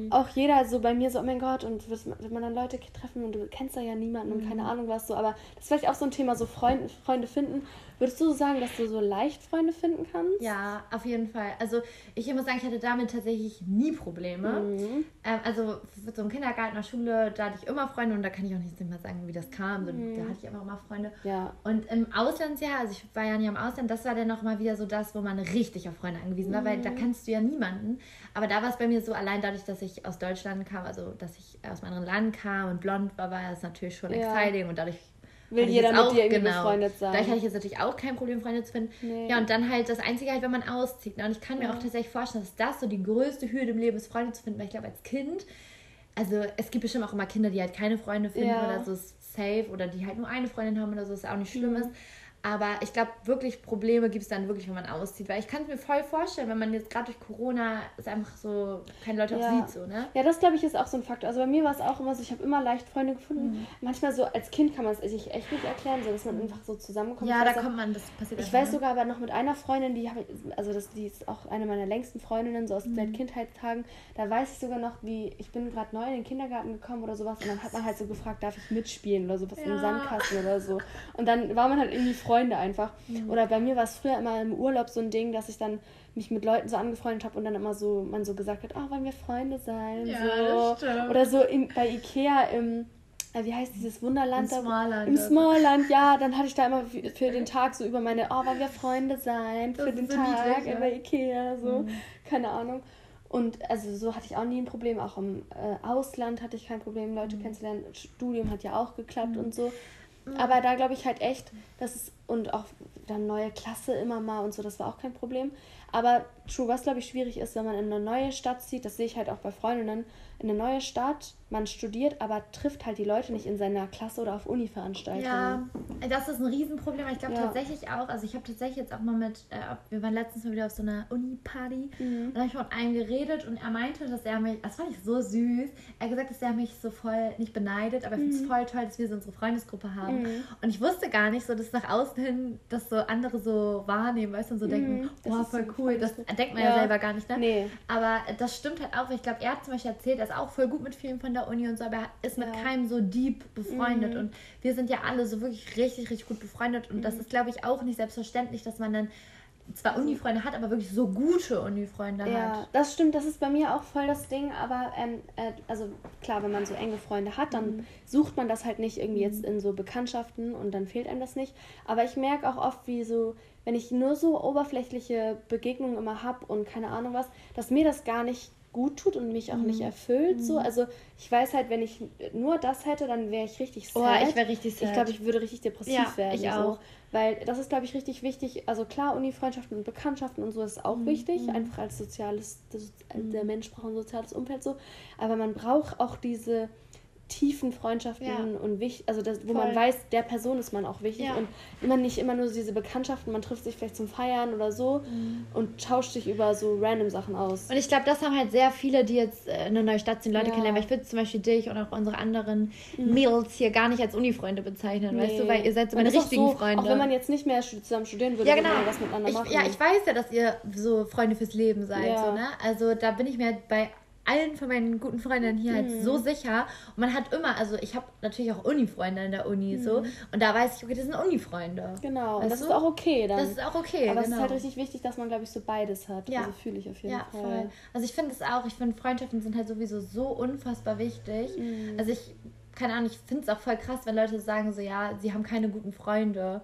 auch jeder so bei mir so, oh mein Gott, und wird man dann Leute treffen und du kennst da ja niemanden und keine mhm. Ahnung was so. Aber das ist vielleicht auch so ein Thema, so Freund, Freunde finden. Würdest du sagen, dass du so leicht Freunde finden kannst? Ja, auf jeden Fall. Also ich muss sagen, ich hatte damit tatsächlich nie Probleme. Mhm. Ähm, also so im Kindergarten, der Schule, da hatte ich immer Freunde und da kann ich auch nicht mehr sagen, wie das kam. Mhm. Da hatte ich einfach immer Freunde. Ja. Und im Auslandsjahr, also ich war ja nie im Ausland, das war dann nochmal wieder so das, wo man richtig auf Freunde angewiesen war, mhm. weil da mhm. kennst du ja niemanden. Aber da war es bei mir so, allein dadurch, dass ich aus Deutschland kam, also dass ich aus meinem anderen Land kam und blond war, war es natürlich schon ja. exciting und dadurch will jeder mit auch, dir irgendwie genau, befreundet sein. Da hatte ich jetzt natürlich auch kein Problem, Freunde zu finden. Nee. Ja, und dann halt das Einzige halt, wenn man auszieht. Ne? Und ich kann mir ja. auch tatsächlich vorstellen, dass das so die größte Hürde im Leben ist, Freunde zu finden, weil ich glaube, als Kind, also es gibt bestimmt auch immer Kinder, die halt keine Freunde finden ja. oder so safe oder die halt nur eine Freundin haben oder so, was auch nicht schlimm mhm. ist. Aber ich glaube, wirklich Probleme gibt es dann wirklich, wenn man auszieht. Weil ich kann es mir voll vorstellen, wenn man jetzt gerade durch Corona es einfach so keine Leute ja. auch sieht. So, ne? Ja, das glaube ich ist auch so ein Faktor. Also bei mir war es auch immer so, ich habe immer leicht Freunde gefunden. Mhm. Manchmal so als Kind kann man es sich echt nicht erklären, so dass man einfach so zusammenkommt. Ja, da kommt man, das passiert Ich weiß ne? sogar aber noch mit einer Freundin, die habe also das, die ist auch eine meiner längsten Freundinnen, so aus mhm. seit Kindheitstagen. Da weiß ich sogar noch, wie ich bin gerade neu in den Kindergarten gekommen oder sowas und dann hat man halt so gefragt, darf ich mitspielen oder sowas ja. im Sandkasten oder so. Und dann war man halt irgendwie Freunde einfach. Mhm. Oder bei mir war es früher immer im Urlaub so ein Ding, dass ich dann mich mit Leuten so angefreundet habe und dann immer so, man so gesagt hat, oh, wollen wir Freunde sein? Ja, so. Oder so in, bei Ikea im, äh, wie heißt dieses Wunderland? Im Smallland. Im Smallland, ja. Dann hatte ich da immer für, den Tag so über meine, oh, wollen wir Freunde sein? Für das den Tag ja. bei Ikea, so. Mhm. Keine Ahnung. Und also so hatte ich auch nie ein Problem. Auch im äh, Ausland hatte ich kein Problem, Leute mhm. kennenzulernen. Studium hat ja auch geklappt mhm. und so. Mhm. Aber da glaube ich halt echt, dass es, und auch dann neue Klasse immer mal und so, das war auch kein Problem. Aber true, was glaube ich schwierig ist, wenn man in eine neue Stadt zieht, das sehe ich halt auch bei Freundinnen, in eine neue Stadt, man studiert, aber trifft halt die Leute nicht in seiner Klasse oder auf Uni-Veranstaltungen. Ja, das ist ein Riesenproblem. Ich glaube ja. tatsächlich auch, also ich habe tatsächlich jetzt auch mal mit, äh, wir waren letztens mal wieder auf so einer Uni-Party mhm. und da habe ich mit einem geredet und er meinte, dass er mich, das fand ich so süß, er hat gesagt, dass er mich so voll nicht beneidet, aber er mhm. findet es voll toll, dass wir so unsere Freundesgruppe haben. Mhm. Und ich wusste gar nicht so, dass nach außen hin, dass so andere so wahrnehmen, weißt du, und so denken, oh, voll cool. Das denkt man ja. ja selber gar nicht, ne? Nee. Aber das stimmt halt auch. Ich glaube, er hat zum Beispiel erzählt, er ist auch voll gut mit vielen von der Uni und so, aber er ist mit ja. keinem so deep befreundet. Mhm. Und wir sind ja alle so wirklich richtig, richtig gut befreundet. Und mhm. das ist, glaube ich, auch nicht selbstverständlich, dass man dann zwar Uni-Freunde hat, aber wirklich so gute Uni-Freunde ja, hat. Ja, das stimmt, das ist bei mir auch voll das Ding, aber ähm, äh, also klar, wenn man so enge Freunde hat, dann mhm. sucht man das halt nicht irgendwie mhm. jetzt in so Bekanntschaften und dann fehlt einem das nicht. Aber ich merke auch oft, wie so, wenn ich nur so oberflächliche Begegnungen immer habe und keine Ahnung was, dass mir das gar nicht gut tut und mich auch mhm. nicht erfüllt. Mhm. So. Also ich weiß halt, wenn ich nur das hätte, dann wäre ich richtig sad. Oh, ich wäre richtig sad. Ich glaube, ich würde richtig depressiv ja, werden. Ich auch. So. Weil das ist, glaube ich, richtig wichtig. Also klar, Uni-Freundschaften und Bekanntschaften und so ist auch mhm. wichtig. Mhm. Einfach als soziales, das, der mhm. Mensch braucht ein soziales Umfeld so. Aber man braucht auch diese tiefen Freundschaften ja. und wichtig, also das, wo Voll. man weiß, der Person ist man auch wichtig ja. und immer nicht immer nur diese Bekanntschaften, man trifft sich vielleicht zum Feiern oder so mhm. und tauscht sich über so random Sachen aus. Und ich glaube, das haben halt sehr viele, die jetzt in eine neue Stadt sind, Leute ja. kennenlernen, weil ich würde zum Beispiel dich und auch unsere anderen mhm. Mädels hier gar nicht als Uni-Freunde bezeichnen, nee. weißt du, weil ihr seid so meine richtigen so, Freunde. Auch wenn man jetzt nicht mehr zusammen studieren würde, ja, genau. würde man was miteinander ich, machen. Ja, ich weiß ja, dass ihr so Freunde fürs Leben seid, so, ne? Also da bin ich mir halt bei allen von meinen guten Freundinnen hier mhm. halt so mhm. sicher. Und man hat immer, also ich habe natürlich auch Uni-Freunde in der Uni mhm. so. Und da weiß ich, okay, das sind Uni-Freunde. Genau, und das du? ist auch okay dann. Das ist auch okay, Aber genau. es ist halt genau. richtig wichtig, dass man, glaube ich, so beides hat. Ja. Also fühle ich auf jeden ja, Fall. Voll. Also ich finde es auch, ich finde Freundschaften sind halt sowieso so unfassbar wichtig. Mhm. Also ich, keine Ahnung, ich finde es auch voll krass, wenn Leute sagen so, ja, sie haben keine guten Freunde.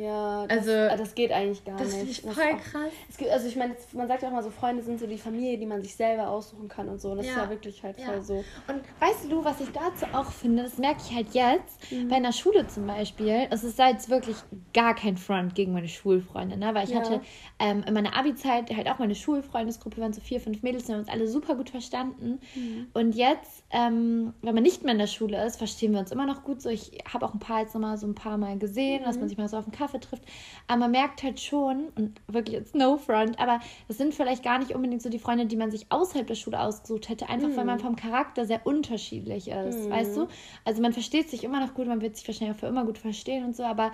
Ja, das, also ah, das geht eigentlich gar das nicht. Das ist voll krass. Es gibt, also ich meine, man sagt ja auch mal so, Freunde sind so die Familie, die man sich selber aussuchen kann und so. Das ja. ist ja wirklich halt ja. voll so. Und weißt du, was ich dazu auch finde, das merke ich halt jetzt mhm. bei einer Schule zum Beispiel. Es ist jetzt wirklich gar kein Front gegen meine Schulfreunde, ne? Weil ich ja. hatte ähm, in meiner Abi-Zeit halt auch meine Schulfreundesgruppe, waren so vier, fünf Mädels, wir haben uns alle super gut verstanden. Mhm. Und jetzt, ähm, wenn man nicht mehr in der Schule ist, verstehen wir uns immer noch gut so. Ich habe auch ein paar jetzt nochmal so ein paar Mal gesehen, mhm. dass man sich mal so auf den Kaffee trifft. Aber man merkt halt schon, und wirklich jetzt no front, aber das sind vielleicht gar nicht unbedingt so die Freunde, die man sich außerhalb der Schule ausgesucht hätte, einfach mhm. weil man vom Charakter sehr unterschiedlich ist, mhm. weißt du? Also man versteht sich immer noch gut, man wird sich wahrscheinlich auch für immer gut verstehen und so, aber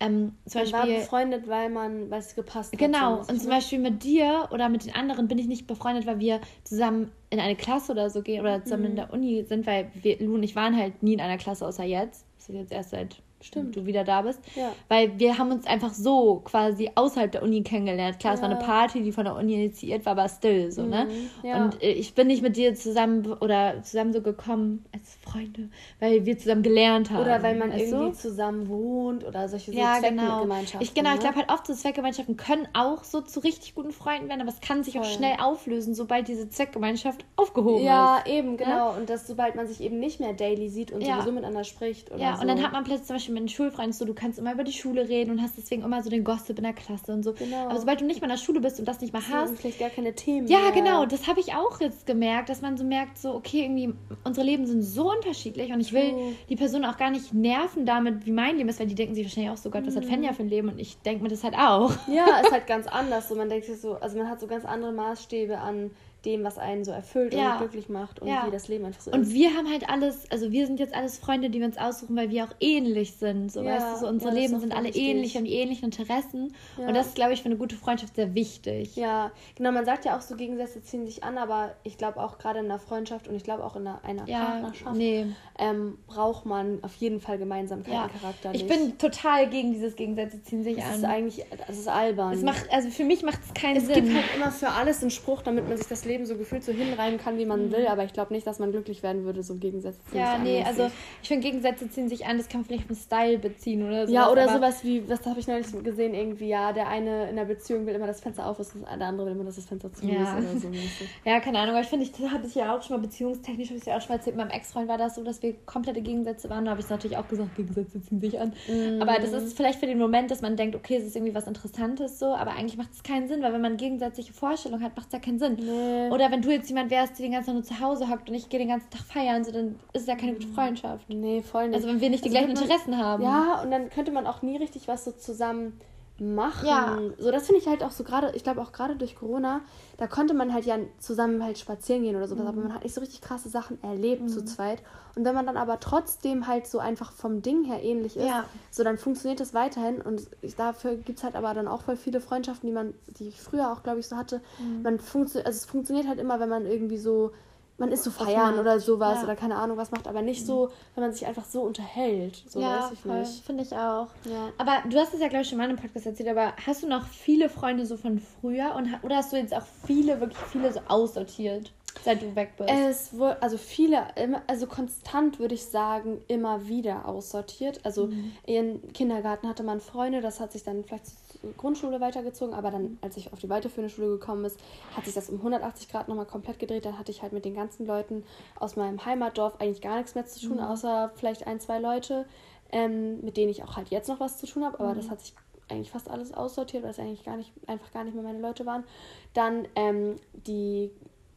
ähm, zum man Beispiel, war befreundet, weil man, weil es gepasst hat. Genau, und zum Beispiel mit dir oder mit den anderen bin ich nicht befreundet, weil wir zusammen in eine Klasse oder so gehen oder zusammen mhm. in der Uni sind, weil wir, Lu und ich waren halt nie in einer Klasse außer jetzt. Das ist jetzt erst seit Stimmt. du wieder da bist. Ja. Weil wir haben uns einfach so quasi außerhalb der Uni kennengelernt. Klar, ja. es war eine Party, die von der Uni initiiert war, aber still so, ne? mhm. ne? Ja. Und äh, ich bin nicht mit dir zusammen oder zusammen so gekommen als Freunde, weil wir zusammen gelernt haben. Oder weil man irgendwie so? zusammen wohnt oder solche so ja, Zweckgemeinschaften. Genau. Ich, genau, ne? ich glaube halt oft so Zweckgemeinschaften können auch so zu richtig guten Freunden werden, aber es kann sich Voll. auch schnell auflösen, sobald diese Zweckgemeinschaft aufgehoben ist. Ja, eben, genau. Und dass sobald man sich eben nicht mehr daily sieht und sowieso miteinander spricht. Oder ja, so. und dann hat man plötzlich zum Beispiel mit den Schulfreunden so, du kannst immer über die Schule reden und hast deswegen immer so den Gossip in der Klasse und so. Genau. Aber sobald du nicht mehr in der Schule bist und das nicht mehr hast. Und vielleicht gar keine Themen. Ja, mehr. genau. Das habe ich auch jetzt gemerkt, dass man so merkt, so, okay, irgendwie, unsere Leben sind so unterschiedlich und ich will oh. die Person auch gar nicht nerven damit, wie mein Leben ist, weil die denken sich wahrscheinlich auch so, Gott, was hat Fenja für ein Leben? Und ich denke mir das halt auch. Ja, ist halt ganz anders. So, man denkt sich so, also man hat so ganz andere Maßstäbe an dem, was einen so erfüllt ja. und glücklich macht und ja. wie das Leben einfach so und ist. Und wir haben halt alles, also wir sind jetzt alles Freunde, die wir uns aussuchen, weil wir auch ähnlich sind. So, ja. weißt du, so unsere Leben sind alle wichtig. ähnlich, haben die ähnlichen Interessen. Und das ist, glaube ich, für eine gute Freundschaft sehr wichtig. Ja, genau, man sagt ja auch so, Gegensätze ziehen sich an, aber ich glaube auch gerade in einer Freundschaft und ich glaube auch in einer, einer Partnerschaft nee. ähm, braucht man auf jeden Fall Gemeinsamkeiten ja. charakterlich. Ich bin total gegen dieses Gegensätze ziehen sich das an. Das ist eigentlich, das ist albern. Es macht, also für mich macht es keinen es Sinn. Es gibt halt immer für alles einen Spruch, damit man sich das Leben so gefühlt so hin hinreiben kann, wie man mhm. will, aber ich glaube nicht, dass man glücklich werden würde, so Gegensätze ziehen Ja, nee, an, also ich finde, Gegensätze ziehen sich an, das kann man vielleicht mit Style beziehen oder so. Ja, oder sowas wie, was habe ich neulich gesehen, irgendwie, ja, der eine in der Beziehung will immer das Fenster auf ist, der andere will immer, dass das Fenster zu ja. ist oder so. ja, keine Ahnung, aber ich finde, ich hatte ich ja auch schon mal beziehungstechnisch, habe ich ja auch schon mal erzählt, mit meinem Ex-Freund war das so, dass wir komplette Gegensätze waren, da habe ich natürlich auch gesagt, Gegensätze ziehen sich an. Mhm. Aber das ist vielleicht für den Moment, dass man denkt, okay, es ist irgendwie was Interessantes so, aber eigentlich macht es keinen Sinn, weil wenn man gegensätzliche Vorstellungen hat, macht es ja keinen Sinn. Nee. Oder wenn du jetzt jemand wärst, der den ganzen Tag nur zu Hause hockt und ich gehe den ganzen Tag feiern, so dann ist es ja keine gute Freundschaft. Nee, voll nicht. Also wenn wir nicht die also gleichen man, Interessen haben. Ja, und dann könnte man auch nie richtig was so zusammen machen. Ja. So, das finde ich halt auch so gerade, ich glaube auch gerade durch Corona, da konnte man halt ja zusammen halt spazieren gehen oder sowas, mhm. aber man hat nicht so richtig krasse Sachen erlebt mhm. zu zweit. Und wenn man dann aber trotzdem halt so einfach vom Ding her ähnlich ist, ja. so dann funktioniert das weiterhin. Und ich, dafür gibt es halt aber dann auch voll viele Freundschaften, die man, die ich früher auch, glaube ich, so hatte. Mhm. Man funktioniert, also es funktioniert halt immer, wenn man irgendwie so man ist so feiern oder sowas ja. oder keine Ahnung was macht, aber nicht mhm. so, wenn man sich einfach so unterhält. So ja, weiß ich voll. nicht. Finde ich auch. Ja. Aber du hast es ja, glaube ich, schon mal in einem Podcast erzählt, aber hast du noch viele Freunde so von früher und oder hast du jetzt auch viele, wirklich viele so aussortiert? Seit du weg bist? Es wurde, also viele, also konstant würde ich sagen, immer wieder aussortiert. Also mhm. im Kindergarten hatte man Freunde, das hat sich dann vielleicht zur Grundschule weitergezogen, aber dann, als ich auf die weiterführende Schule gekommen ist, hat sich das um 180 Grad nochmal komplett gedreht. Dann hatte ich halt mit den ganzen Leuten aus meinem Heimatdorf eigentlich gar nichts mehr zu tun, mhm. außer vielleicht ein, zwei Leute, ähm, mit denen ich auch halt jetzt noch was zu tun habe, aber mhm. das hat sich eigentlich fast alles aussortiert, weil es eigentlich gar nicht, einfach gar nicht mehr meine Leute waren. Dann ähm, die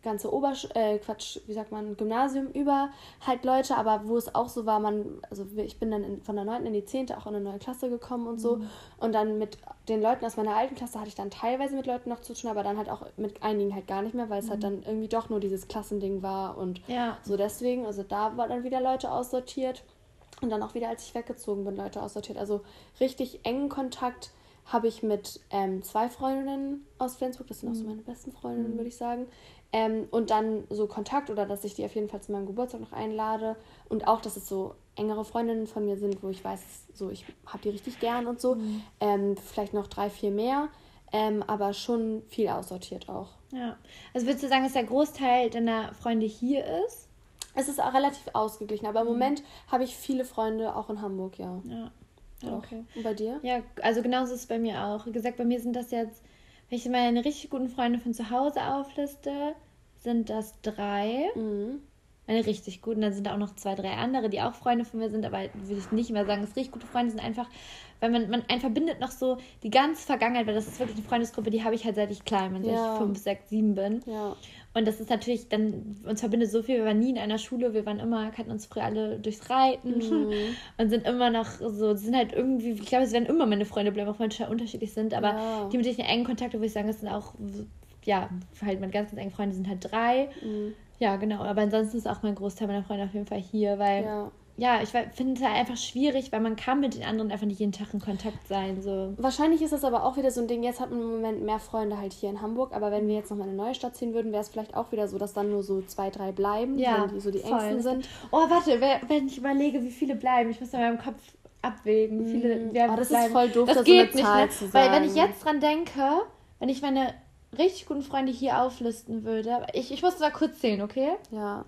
ganze Obersch äh, Quatsch, wie sagt man, Gymnasium über halt Leute, aber wo es auch so war, man, also ich bin dann in, von der 9. in die 10. auch in eine neue Klasse gekommen und so. Mhm. Und dann mit den Leuten aus meiner alten Klasse hatte ich dann teilweise mit Leuten noch zu tun, aber dann halt auch mit einigen halt gar nicht mehr, weil es halt mhm. halt dann irgendwie doch nur dieses Klassending war und ja. so deswegen, also da war dann wieder Leute aussortiert. Und dann auch wieder, als ich weggezogen bin, Leute aussortiert. Also richtig engen Kontakt habe ich mit ähm, zwei Freundinnen aus Flensburg, das sind auch so mhm. meine besten Freundinnen, mhm. würde ich sagen. Ähm, und dann so Kontakt oder dass ich die auf jeden Fall zu meinem Geburtstag noch einlade. Und auch, dass es so engere Freundinnen von mir sind, wo ich weiß, so ich habe die richtig gern und so. Mhm. Ähm, vielleicht noch drei, vier mehr. Ähm, aber schon viel aussortiert auch. Ja. Also würdest du sagen, dass der Großteil deiner Freunde hier ist? Es ist auch relativ ausgeglichen, aber im mhm. Moment habe ich viele Freunde auch in Hamburg, ja. Ja. Doch. Okay. Und bei dir? Ja, also genauso ist es bei mir auch. Wie gesagt, bei mir sind das jetzt wenn ich meine richtig guten Freunde von zu Hause aufliste, sind das drei. Mhm. Meine richtig guten. Dann sind da auch noch zwei, drei andere, die auch Freunde von mir sind, aber würde ich nicht mehr sagen, dass richtig gute Freunde sind. Einfach, weil man, man einen verbindet noch so die ganze Vergangenheit, weil das ist wirklich eine Freundesgruppe, die habe ich halt seit ich klein bin, seit ja. ich fünf, sechs, sieben bin. Ja. Und das ist natürlich dann, uns verbindet so viel, wir waren nie in einer Schule, wir waren immer, kannten uns früher alle durchs Reiten mhm. und sind immer noch so, sind halt irgendwie, ich glaube, es werden immer meine Freunde bleiben, auch wenn wir unterschiedlich sind, aber ja. die, mit denen ich engen Kontakt habe, würde ich sagen, das sind auch, ja, halt meine ganz, ganz engen Freunde sind halt drei. Mhm. Ja, genau, aber ansonsten ist auch mein Großteil meiner Freunde auf jeden Fall hier, weil ja ja, ich finde es halt einfach schwierig, weil man kann mit den anderen einfach nicht jeden Tag in Kontakt sein. So. Wahrscheinlich ist das aber auch wieder so ein Ding, jetzt hat man im Moment mehr Freunde halt hier in Hamburg, aber wenn wir jetzt nochmal eine neue Stadt ziehen würden, wäre es vielleicht auch wieder so, dass dann nur so zwei, drei bleiben, ja, die so die voll. Ängsten sind. Oh, warte, wenn ich überlege, wie viele bleiben, ich muss in meinem Kopf abwägen, wie viele mm. oh, das bleiben. ist voll doof, das geht so nicht, ne? Weil wenn ich jetzt dran denke, wenn ich meine richtig guten Freunde hier auflisten würde, ich, ich muss da kurz zählen, okay? Ja.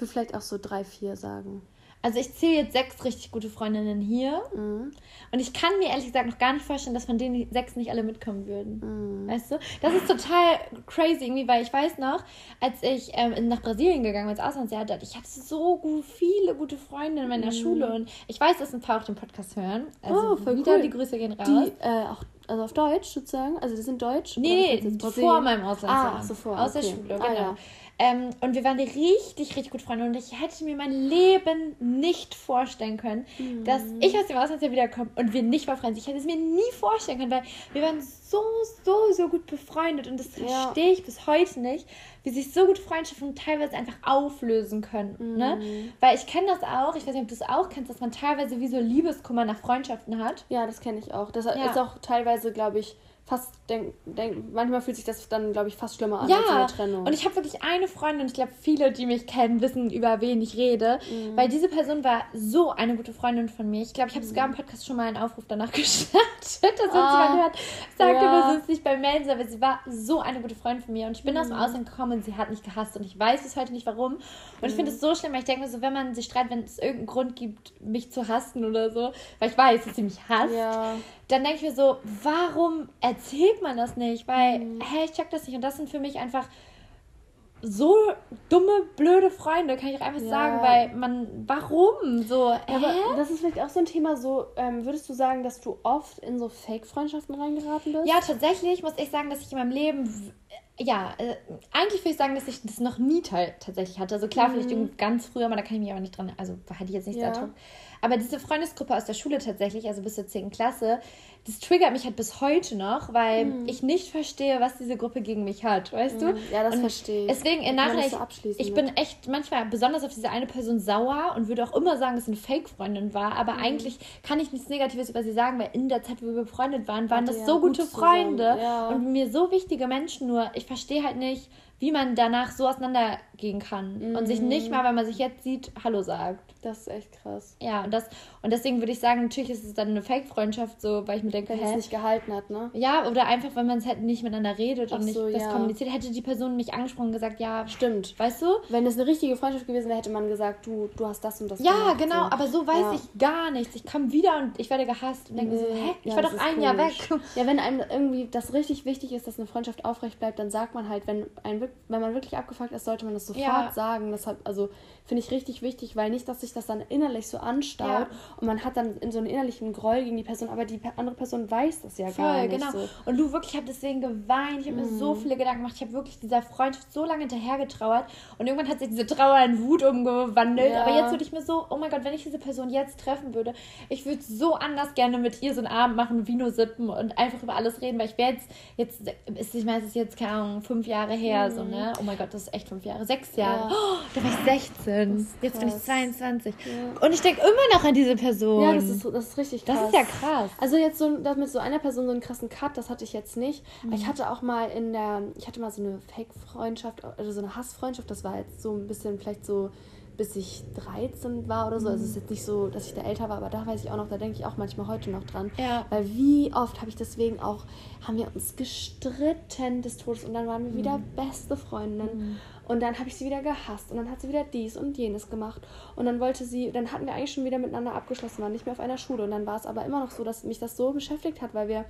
Ich würde vielleicht auch so drei, vier sagen. Also ich zähle jetzt sechs richtig gute Freundinnen hier. Mhm. Und ich kann mir ehrlich gesagt noch gar nicht vorstellen, dass von den sechs nicht alle mitkommen würden. Mhm. Weißt du? Das ist total crazy irgendwie, weil ich weiß noch, als ich ähm, nach Brasilien gegangen bin, als Auslandsjahr, ich hatte so gut, viele gute Freunde in meiner mhm. Schule. Und ich weiß, dass ein paar auch den Podcast hören. Also oh, voll wieder cool. die Grüße gehen raus. Die, äh, auch also auf Deutsch sozusagen? Also die sind Deutsch? Nee, nee vor meinem Auslandsjahr. Ah, so vor. Aus okay. der Schule, genau. Ah, ja. Ähm, und wir waren richtig, richtig gut Freunde. Und ich hätte mir mein Leben nicht vorstellen können, mhm. dass ich aus dem Auslandsjahr wiederkomme und wir nicht befreundet sind. Ich hätte es mir nie vorstellen können, weil wir waren so, so, so gut befreundet. Und das ja. verstehe ich bis heute nicht, wie sich so gute Freundschaften teilweise einfach auflösen können. Ne? Mhm. Ne? Weil ich kenne das auch, ich weiß nicht, ob du es auch kennst, dass man teilweise wie so Liebeskummer nach Freundschaften hat. Ja, das kenne ich auch. Das ja. ist auch teilweise, glaube ich, fast denk, denk, manchmal fühlt sich das dann, glaube ich, fast schlimmer an ja, als eine Trennung. Und ich habe wirklich eine Freundin, ich glaube, viele, die mich kennen, wissen, über wen ich rede. Mhm. Weil diese Person war so eine gute Freundin von mir. Ich glaube, ich habe mhm. sogar im Podcast schon mal einen Aufruf danach gestartet, dass ah, jemand hört, sagte, ja. wir sind nicht bei Melden, aber sie war so eine gute Freundin von mir. Und ich bin mhm. aus dem mhm. Ausland gekommen und sie hat mich gehasst. Und ich weiß bis heute nicht warum. Und ich finde mhm. es so schlimm, weil ich denke mir so, wenn man sich streitet, wenn es irgendeinen Grund gibt, mich zu hassen oder so, weil ich weiß, dass sie mich hasst, ja dann denke ich mir so, warum erzählt man das nicht? Weil, mhm. hä, ich check das nicht. Und das sind für mich einfach so dumme, blöde Freunde, kann ich auch einfach ja. sagen, weil man, warum so? Ja, aber das ist vielleicht auch so ein Thema, so, ähm, würdest du sagen, dass du oft in so Fake-Freundschaften reingeraten bist? Ja, tatsächlich muss ich sagen, dass ich in meinem Leben, ja, äh, eigentlich würde ich sagen, dass ich das noch nie tatsächlich hatte. Also klar, mhm. vielleicht ganz früher, aber da kann ich mich aber nicht dran, also hatte ich jetzt nicht ja. sehr aber diese Freundesgruppe aus der Schule tatsächlich, also bis zur 10. Klasse, das triggert mich halt bis heute noch, weil mhm. ich nicht verstehe, was diese Gruppe gegen mich hat, weißt mhm. du? Ja, das und verstehe ich. Deswegen im Nachhinein, ich, ich bin echt manchmal besonders auf diese eine Person sauer und würde auch immer sagen, dass es eine Fake-Freundin war, aber mhm. eigentlich kann ich nichts Negatives über sie sagen, weil in der Zeit, wo wir befreundet waren, waren das ja, so gute Freunde ja. und mir so wichtige Menschen, nur ich verstehe halt nicht, wie man danach so auseinandergehen kann mhm. und sich nicht mal, wenn man sich jetzt sieht, Hallo sagt. Das ist echt krass. Ja, und, das, und deswegen würde ich sagen, natürlich ist es dann eine Fake-Freundschaft, so, weil ich mir denke, wenn es nicht gehalten hat, ne? Ja, oder einfach, wenn man es halt nicht miteinander redet Ach und nicht so, das ja. kommuniziert, hätte die Person mich angesprochen und gesagt, ja, stimmt. Weißt du? Wenn es eine richtige Freundschaft gewesen wäre, hätte man gesagt, du, du hast das und das Ja, gemacht, genau, so. aber so weiß ja. ich gar nichts. Ich komme wieder und ich werde gehasst und denke nee. so, hä, ich ja, war doch ein komisch. Jahr weg. Ja, wenn einem irgendwie das richtig wichtig ist, dass eine Freundschaft aufrecht bleibt, dann sagt man halt, wenn, ein, wenn man wirklich abgefuckt ist, sollte man das sofort sagen. Das hat, also finde ich richtig wichtig, weil nicht, dass sich das dann innerlich so anstaut ja. und man hat dann in so einen innerlichen Groll gegen die Person, aber die andere Person weiß das ja Voll, gar nicht. genau. So. Und du wirklich, ich habe deswegen geweint, ich habe mm. mir so mhm. viele Gedanken gemacht, ich habe wirklich dieser Freundschaft so lange hinterher getrauert und irgendwann hat sich diese Trauer in Wut umgewandelt. Ja. Aber jetzt würde ich mir so, oh mein Gott, wenn ich diese Person jetzt treffen würde, ich würde so anders gerne mit ihr so einen Abend machen, Vino sippen und einfach über alles reden, weil ich wäre jetzt, jetzt ist, ich meine, es ist jetzt, keine Ahnung, fünf Jahre her, mm. so, ne? Oh mein Gott, das ist echt fünf Jahre, sechs Jahre. Ja. Oh, da war ich 16. Jetzt bin ich 22. Ja. Und ich denke immer noch an diese Person. Ja, das ist, das ist richtig krass. Das ist ja krass. Also jetzt so mit so einer Person so einen krassen Cut, das hatte ich jetzt nicht. Mhm. Ich hatte auch mal in der, ich hatte mal so eine Fake-Freundschaft, also so eine Hassfreundschaft, das war jetzt so ein bisschen vielleicht so bis ich 13 war oder so. Also es ist jetzt nicht so, dass ich da älter war, aber da weiß ich auch noch, da denke ich auch manchmal heute noch dran. Ja. Weil wie oft habe ich deswegen auch, haben wir uns gestritten des Todes und dann waren wir mhm. wieder beste Freundinnen. Mhm. Und dann habe ich sie wieder gehasst und dann hat sie wieder dies und jenes gemacht. Und dann wollte sie, dann hatten wir eigentlich schon wieder miteinander abgeschlossen, waren nicht mehr auf einer Schule. Und dann war es aber immer noch so, dass mich das so beschäftigt hat, weil wir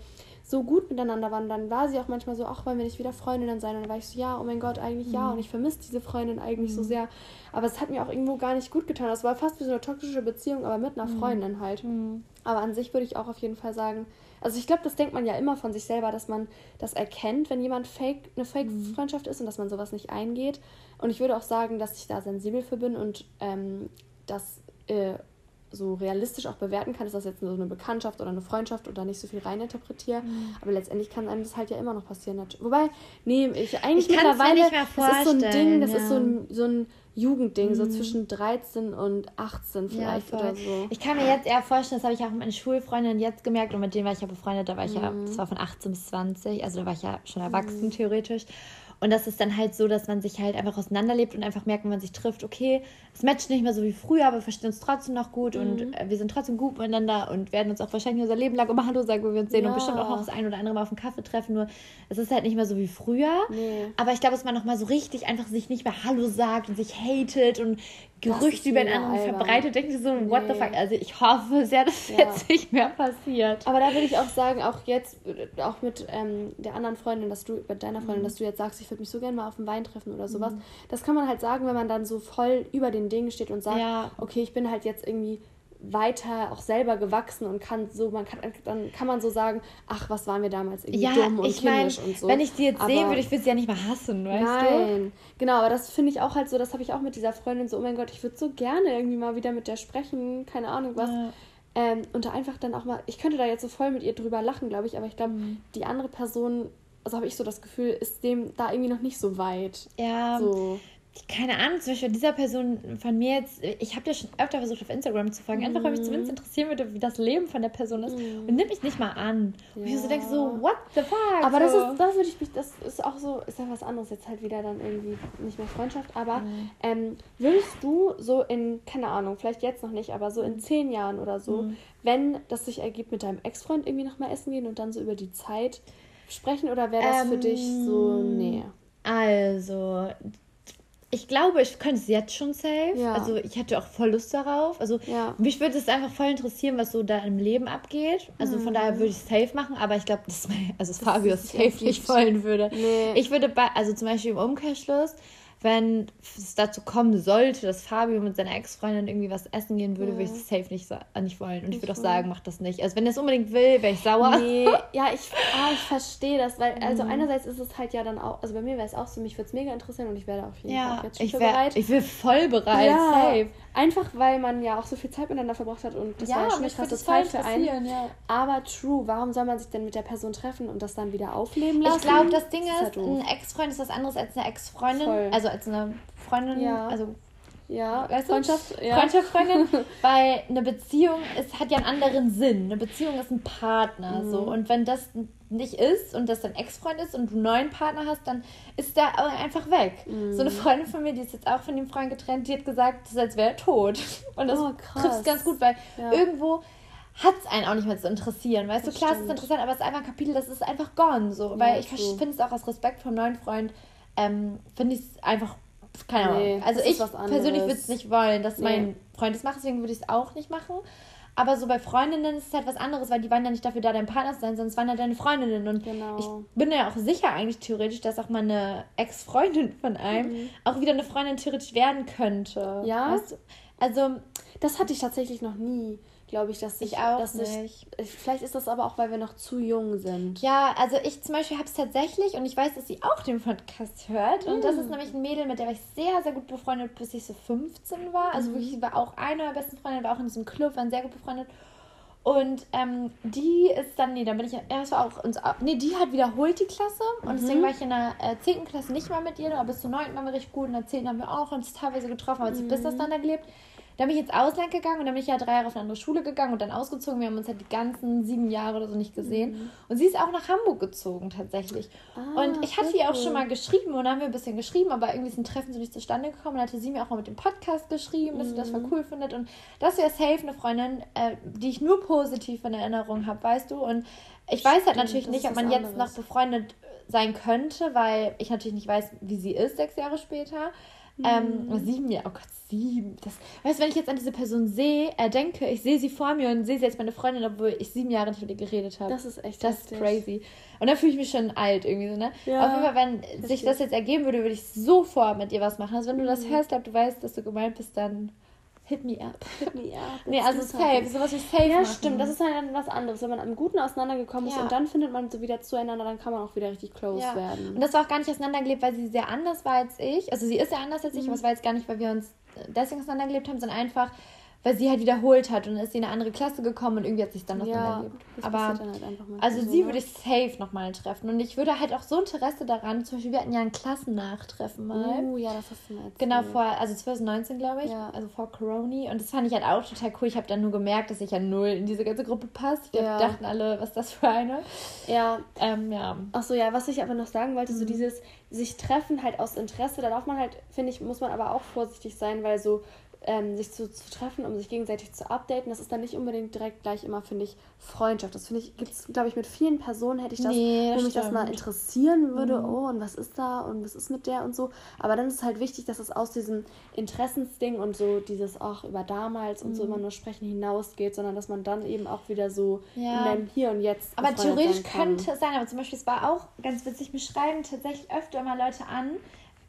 so gut miteinander waren. Dann war sie auch manchmal so, ach, wollen wir nicht wieder Freundinnen sein? Und dann war ich so, ja, oh mein Gott, eigentlich mhm. ja. Und ich vermisse diese Freundin eigentlich mhm. so sehr. Aber es hat mir auch irgendwo gar nicht gut getan. Das war fast wie so eine toxische Beziehung, aber mit einer mhm. Freundin halt. Mhm. Aber an sich würde ich auch auf jeden Fall sagen, also ich glaube, das denkt man ja immer von sich selber, dass man das erkennt, wenn jemand fake, eine Fake-Freundschaft ist und dass man sowas nicht eingeht. Und ich würde auch sagen, dass ich da sensibel für bin und ähm, das äh, so realistisch auch bewerten kann, ist das jetzt nur so eine Bekanntschaft oder eine Freundschaft oder nicht so viel reininterpretiere. Mhm. Aber letztendlich kann einem das halt ja immer noch passieren. Wobei, nee, ich eigentlich ich mittlerweile, das ist so ein Ding, das ja. ist so ein, so ein Jugendding, mhm. so zwischen 13 und 18 vielleicht ja, oder so. Ich kann mir jetzt eher vorstellen, das habe ich auch mit meinen Schulfreundinnen jetzt gemerkt und mit denen war ich ja befreundet, da war ich mhm. ja, das war von 18 bis 20, also da war ich ja schon erwachsen mhm. theoretisch. Und das ist dann halt so, dass man sich halt einfach auseinanderlebt und einfach merkt, wenn man sich trifft, okay, es matcht nicht mehr so wie früher, aber wir verstehen uns trotzdem noch gut mhm. und äh, wir sind trotzdem gut miteinander und werden uns auch wahrscheinlich unser Leben lang immer Hallo sagen, wenn wir uns sehen ja. und bestimmt auch noch das ein oder andere Mal auf dem Kaffee treffen. Nur es ist halt nicht mehr so wie früher. Nee. Aber ich glaube, dass man nochmal so richtig einfach sich nicht mehr Hallo sagt und sich hatet und Gerüchte über den anderen verbreitet, denke ich so, nee. what the fuck. Also ich hoffe sehr, dass ja. jetzt nicht mehr passiert. Aber da würde ich auch sagen, auch jetzt, auch mit ähm, der anderen Freundin, dass du, mit deiner Freundin, mhm. dass du jetzt sagst, ich würde mich so gerne mal auf den Wein treffen oder sowas. Mhm. Das kann man halt sagen, wenn man dann so voll über den Dingen steht und sagt, ja. okay, ich bin halt jetzt irgendwie weiter auch selber gewachsen und kann so, man kann, dann kann man so sagen, ach, was waren wir damals irgendwie ja, dumm und ich kindisch mein, und so. Wenn ich die jetzt aber, sehen würde, ich würde sie ja nicht mehr hassen, weißt nein. du? Genau, aber das finde ich auch halt so, das habe ich auch mit dieser Freundin so, oh mein Gott, ich würde so gerne irgendwie mal wieder mit der sprechen, keine Ahnung was. Ja. Ähm, und da einfach dann auch mal, ich könnte da jetzt so voll mit ihr drüber lachen, glaube ich, aber ich glaube, mhm. die andere Person, also habe ich so das Gefühl, ist dem da irgendwie noch nicht so weit. Ja. So keine Ahnung, zum Beispiel dieser Person von mir jetzt, ich habe ja schon öfter versucht auf Instagram zu folgen, einfach weil mich zumindest mhm. interessieren würde, wie das Leben von der Person ist mm. und nimm mich nicht mal an. Ja. Und ich so denke so, what the fuck? Aber so. das ist, das würde ich mich, das ist auch so, ist ja was anderes, jetzt halt wieder dann irgendwie nicht mehr Freundschaft, aber mm. ähm, würdest du so in, keine Ahnung, vielleicht jetzt noch nicht, aber so in mhm. zehn Jahren oder so, mm. wenn das sich ergibt, mit deinem Ex-Freund irgendwie nochmal essen gehen und dann so über die Zeit sprechen oder wäre das ähm, für dich so, nee? Also, ich glaube, ich könnte es jetzt schon safe. Ja. Also ich hätte auch voll Lust darauf. Also ja. mich würde es einfach voll interessieren, was so da im Leben abgeht. Also mhm. von daher würde ich es safe machen, aber ich glaube, dass also das Fabio safe nicht wollen würde. Nee. Ich würde bei, also zum Beispiel im Umkehrschluss, wenn es dazu kommen sollte, dass Fabio mit seiner Ex-Freundin irgendwie was essen gehen würde, ja. würde ich es safe nicht, äh, nicht wollen. Und ich würde auch sagen, mach das nicht. Also wenn er es unbedingt will, wäre ich sauer. Nee, ja, ich, ah, ich verstehe das, weil, also mhm. einerseits ist es halt ja dann auch, also bei mir wäre es auch so, mich würde es mega interessieren und ich werde auf jeden ja, Fall jetzt schon ich wär, bereit. Ich will voll bereit, ja, safe. Einfach weil man ja auch so viel Zeit miteinander verbracht hat und das ja, war ja schon eine krasse Zeit für einen. Ja. Aber true, warum soll man sich denn mit der Person treffen und das dann wieder aufleben lassen? Ich glaube, das Ding ist, ist ein Ex-Freund ist was anderes als eine Ex-Freundin. Also als eine Freundin, ja. also ja, weißt Freundschaft, ja. Freundschaft, Freundin, weil eine Beziehung es hat ja einen anderen Sinn. Eine Beziehung ist ein Partner, mhm. so und wenn das nicht ist und das dein Ex-Freund ist und du einen neuen Partner hast, dann ist der einfach weg. Mhm. So eine Freundin von mir, die ist jetzt auch von dem Freund getrennt, die hat gesagt, das ist, als wäre er tot. Und das oh, trifft es ganz gut, weil ja. irgendwo hat es einen auch nicht mehr zu interessieren. Weißt das du, klar, es ist interessant, aber es ist einfach ein Kapitel, das ist einfach gone. So. Ja, weil ich finde es auch aus Respekt vom neuen Freund, ähm, finde ich es einfach keine Ahnung. Nee, also ich persönlich würde es nicht wollen, dass nee. mein Freund es macht, deswegen würde ich es auch nicht machen. Aber so bei Freundinnen ist es halt was anderes, weil die waren ja nicht dafür da, dein Partner zu sein, sondern es waren ja deine Freundinnen. Und genau. ich bin ja auch sicher eigentlich theoretisch, dass auch meine Ex-Freundin von einem mhm. auch wieder eine Freundin theoretisch werden könnte. Ja. Weißt du? Also, das hatte ich tatsächlich noch nie glaube ich, dass ich, ich auch dass nicht. Ich, vielleicht ist das aber auch, weil wir noch zu jung sind. Ja, also ich zum Beispiel habe es tatsächlich und ich weiß, dass sie auch den Podcast hört. Mm. Und das ist mm. nämlich ein Mädel, mit der war ich sehr, sehr gut befreundet, bis ich so 15 war. Also mm. wirklich, war auch eine meiner besten Freundinnen, war auch in diesem Club, waren sehr gut befreundet. Und ähm, die ist dann, nee, dann bin ich, ja, das war auch, uns, nee, die hat wiederholt die Klasse. Und mhm. deswegen war ich in der äh, 10. Klasse nicht mehr mit ihr, aber bis zur 9. waren wir richtig gut. In der 10. haben wir auch uns teilweise getroffen, aber mhm. sie bis das dann gelebt. Dann bin ich ins Ausland gegangen und dann bin ich ja drei Jahre auf eine andere Schule gegangen und dann ausgezogen. Wir haben uns halt die ganzen sieben Jahre oder so nicht gesehen. Mhm. Und sie ist auch nach Hamburg gezogen tatsächlich. Ah, und ich hatte ihr auch schon mal geschrieben und dann haben wir ein bisschen geschrieben, aber irgendwie ist ein Treffen so nicht zustande gekommen. Und dann hatte sie mir auch mal mit dem Podcast geschrieben, dass mhm. sie das voll mhm. cool findet. Und das wäre safe eine Freundin, äh, die ich nur positiv in Erinnerung habe, weißt du? Und ich weiß halt natürlich nicht, ob man jetzt noch befreundet sein könnte, weil ich natürlich nicht weiß, wie sie ist sechs Jahre später. Ähm, sieben Jahre, oh Gott, sieben. Das, weißt du, wenn ich jetzt an diese Person sehe, äh, denke, ich sehe sie vor mir und sehe sie jetzt meine Freundin, obwohl ich sieben Jahre nicht mit ihr geredet habe. Das ist echt Das ist crazy. Und dann fühle ich mich schon alt irgendwie so, ne? Ja, Auf jeden Fall, wenn richtig. sich das jetzt ergeben würde, würde ich sofort mit ihr was machen. Also wenn du das mhm. hörst, glaub, du weißt, dass du gemeint bist, dann Hit me up. Hit me up. nee, also safe. Sowas wie safe. Ja, machen. stimmt. Das ist halt dann was anderes. Wenn man am Guten auseinandergekommen ist ja. und dann findet man so wieder zueinander, dann kann man auch wieder richtig close ja. werden. Und das war auch gar nicht auseinandergelebt, weil sie sehr anders war als ich. Also sie ist sehr anders als ich, mhm. aber es war jetzt gar nicht, weil wir uns deswegen auseinandergelebt haben, sondern einfach, weil sie halt wiederholt hat und dann ist sie in eine andere Klasse gekommen und irgendwie hat sich dann noch ja, erlebt. Aber halt also sie würde ich safe nochmal treffen und ich würde halt auch so Interesse daran, zum Beispiel wir hatten ja ein Klassennach-Treffen mal. Oh, ja, das hast du mal erzählt. Genau, vor, also 2019 glaube ich, ja. also vor Corona und das fand ich halt auch total cool. Ich habe dann nur gemerkt, dass ich ja null in diese ganze Gruppe passe. Ich ja. dachten alle, was ist das für eine? Ja. Ähm, ja. Ach so, ja, was ich aber noch sagen wollte, mhm. so dieses sich treffen halt aus Interesse, da darf man halt, finde ich, muss man aber auch vorsichtig sein, weil so ähm, sich zu, zu treffen, um sich gegenseitig zu updaten. Das ist dann nicht unbedingt direkt gleich immer, finde ich, Freundschaft. Das finde ich, gibt es, glaube ich, mit vielen Personen hätte ich das, nee, wo mich das mal interessieren würde. Mhm. Oh, und was ist da und was ist mit der und so. Aber dann ist es halt wichtig, dass es aus diesem Interessensding und so dieses auch über damals mhm. und so mhm. immer nur sprechen hinausgeht, sondern dass man dann eben auch wieder so ja. in dem Hier und Jetzt. Aber theoretisch könnte es sein, aber zum Beispiel, es war auch ganz witzig, mir schreiben tatsächlich öfter mal Leute an,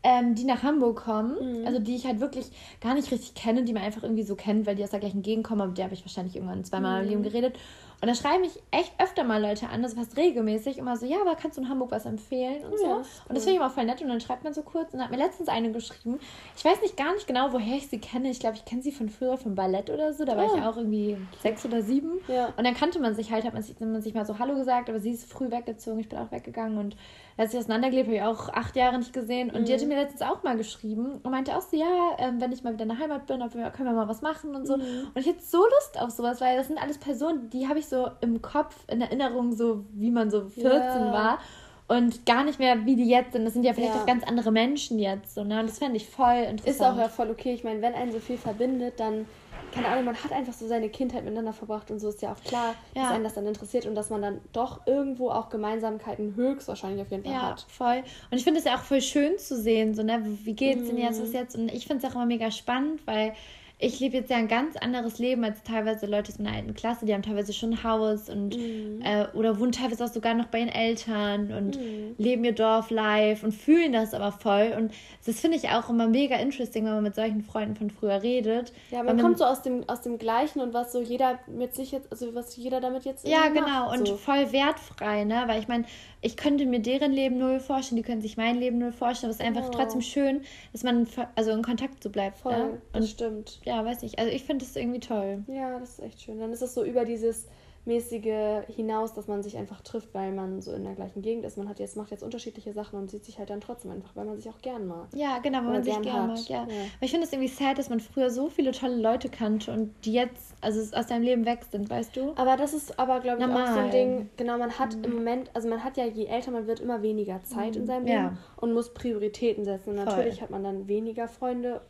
ähm, die nach Hamburg kommen, mhm. also die ich halt wirklich gar nicht richtig kenne, die man einfach irgendwie so kennt, weil die aus der gleichen Gegend kommen, aber mit der habe ich wahrscheinlich irgendwann zweimal mhm. im Leben geredet. Und da schreiben mich echt öfter mal Leute an, das fast regelmäßig, immer so, ja, aber kannst du in Hamburg was empfehlen und ja, so. Cool. Und das finde ich immer voll nett und dann schreibt man so kurz und hat mir letztens eine geschrieben. Ich weiß nicht gar nicht genau, woher ich sie kenne. Ich glaube, ich kenne sie von früher vom Ballett oder so. Da war oh. ich auch irgendwie sechs oder sieben. Ja. Und dann kannte man sich halt, hat man sich, man sich mal so Hallo gesagt, aber sie ist früh weggezogen, ich bin auch weggegangen und als ich auseinandergelebt habe, ich auch acht Jahre nicht gesehen. Und mhm. die hatte mir letztens auch mal geschrieben und meinte auch so, ja, ähm, wenn ich mal wieder in der Heimat bin, können wir mal was machen und so. Mhm. Und ich hätte so Lust auf sowas, weil das sind alles Personen, die habe ich so im Kopf, in Erinnerung, so wie man so 14 ja. war. Und gar nicht mehr, wie die jetzt sind. Das sind ja vielleicht ja. auch ganz andere Menschen jetzt. So, ne? Und das fände ich voll interessant. Ist auch ja voll okay. Ich meine, wenn einen so viel verbindet, dann keine Ahnung, man hat einfach so seine Kindheit miteinander verbracht und so ist ja auch klar, ja. dass einen das dann interessiert und dass man dann doch irgendwo auch Gemeinsamkeiten höchstwahrscheinlich auf jeden Fall ja, hat. voll. Und ich finde es ja auch voll schön zu sehen, so, ne, wie geht's denn jetzt, was mhm. jetzt? Und ich finde es auch immer mega spannend, weil ich lebe jetzt ja ein ganz anderes Leben als teilweise Leute aus meiner alten Klasse, die haben teilweise schon ein Haus und mm. äh, oder wohnen teilweise auch sogar noch bei ihren Eltern und mm. leben ihr Dorf live und fühlen das aber voll. Und das finde ich auch immer mega interesting, wenn man mit solchen Freunden von früher redet. Ja, man, man kommt so aus dem, aus dem Gleichen und was so jeder mit sich jetzt, also was jeder damit jetzt Ja, genau, macht, so. und voll wertfrei, ne? Weil ich meine, ich könnte mir deren Leben null vorstellen, die können sich mein Leben null vorstellen, aber es ist einfach oh. trotzdem schön, dass man also in Kontakt so bleibt. Voll, ne? und das stimmt. Ja, ja, weiß ich. Also ich finde das irgendwie toll. Ja, das ist echt schön. Dann ist es so über dieses mäßige hinaus, dass man sich einfach trifft, weil man so in der gleichen Gegend ist. Man hat jetzt, macht jetzt unterschiedliche Sachen und sieht sich halt dann trotzdem einfach, weil man sich auch gern mag. Ja, genau, weil man sich gern, mag, ja. ja. Aber ich finde es irgendwie sad, dass man früher so viele tolle Leute kannte und die jetzt, also aus deinem Leben weg sind, weißt du? Aber das ist aber, glaube ich, Normal. auch so ein Ding, genau, man hat mhm. im Moment, also man hat ja, je älter man wird, immer weniger Zeit mhm. in seinem Leben ja. und muss Prioritäten setzen. Und natürlich hat man dann weniger Freunde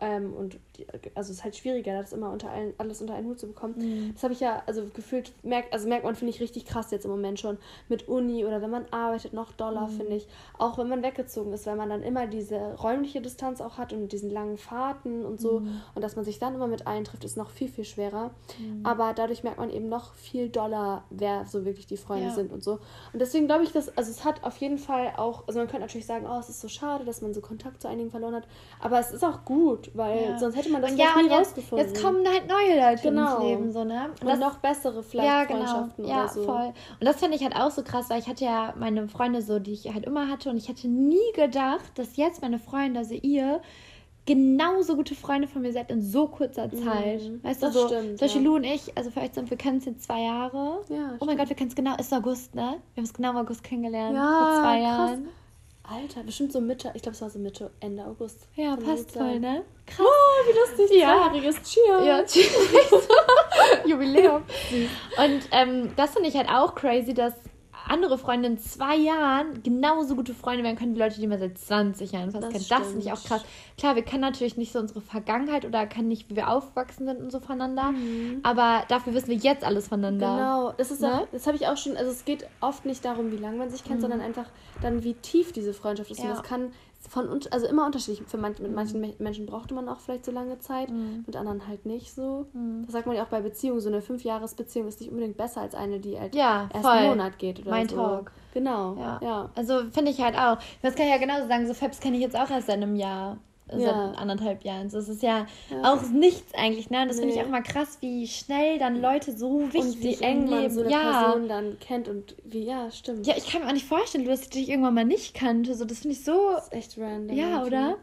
ähm, und also es ist halt schwieriger, das immer unter allen, alles unter einen Hut zu bekommen. Mhm. Das habe ich ja, also gefühlt, merkt, also merkt man, finde ich, richtig krass jetzt im Moment schon mit Uni oder wenn man arbeitet, noch doller, mhm. finde ich. Auch wenn man weggezogen ist, weil man dann immer diese räumliche Distanz auch hat und diesen langen Fahrten und so. Mhm. Und dass man sich dann immer mit allen trifft, ist noch viel, viel schwerer. Mhm. Aber dadurch merkt man eben noch viel doller, wer so wirklich die Freunde ja. sind und so. Und deswegen glaube ich, dass, also es hat auf jeden Fall auch, also man könnte natürlich sagen, oh, es ist so schade, dass man so Kontakt zu einigen verloren hat. Aber es ist auch gut, weil ja. sonst hätte man das ja, nie jetzt, rausgefunden. Jetzt kommen halt neue Leute genau. ins Leben, so, ne? Und, und das, noch bessere vielleicht ja, genau. Freundschaften ja, oder so. voll. Und das fand ich halt auch so krass, weil ich hatte ja meine Freunde so, die ich halt immer hatte und ich hätte nie gedacht, dass jetzt meine Freunde, also ihr, genauso gute Freunde von mir seid in so kurzer mhm. Zeit. Mhm, weißt du, so, stimmt, zum Beispiel ja. Lou und ich, also für euch sind, wir kennen es jetzt zwei Jahre. Ja, oh mein Gott, wir kennen es genau, ist August, ne? Wir haben es genau im August kennengelernt, ja, vor zwei krass. Alter, bestimmt so Mitte, ich glaube, es war so Mitte, Ende August. Ja, passt voll, ne? Krass. Oh, wie lustig. Ja. Zweijähriges Cheers. Ja, Cheers. Jubiläum. Und ähm, das finde ich halt auch crazy, dass andere Freunde in zwei Jahren genauso gute Freunde werden können wie Leute, die man seit 20 Jahren fast kennt. Das finde ich auch krass. Klar, wir kennen natürlich nicht so unsere Vergangenheit oder kennen nicht, wie wir aufgewachsen sind und so voneinander. Mhm. Aber dafür wissen wir jetzt alles voneinander. Genau, das ist ne? auch, das habe ich auch schon, also es geht oft nicht darum, wie lange man sich kennt, mhm. sondern einfach dann, wie tief diese Freundschaft ist. Ja. Und das kann von also immer unterschiedlich. Für man, mit manchen mhm. Menschen brauchte man auch vielleicht so lange Zeit, mhm. mit anderen halt nicht so. Mhm. Das sagt man ja auch bei Beziehungen. So eine Fünfjahresbeziehung ist nicht unbedingt besser als eine, die halt ja, erst voll. einen Monat geht oder mein so. Talk. Genau. Ja. ja. Also finde ich halt auch. Das kann ich ja genauso sagen. So Fabs kenne ich jetzt auch erst seit einem Jahr ja. seit anderthalb Jahren. Das ist ja, ja, auch nichts eigentlich, ne? Und das nee. finde ich auch mal krass, wie schnell dann Leute so wichtig und wie eng man so eine ja. Person dann kennt und wie, ja, stimmt. Ja, ich kann mir auch nicht vorstellen, dass ich dich irgendwann mal nicht kannte. So, das finde ich so. Das ist echt random. Ja, irgendwie. oder?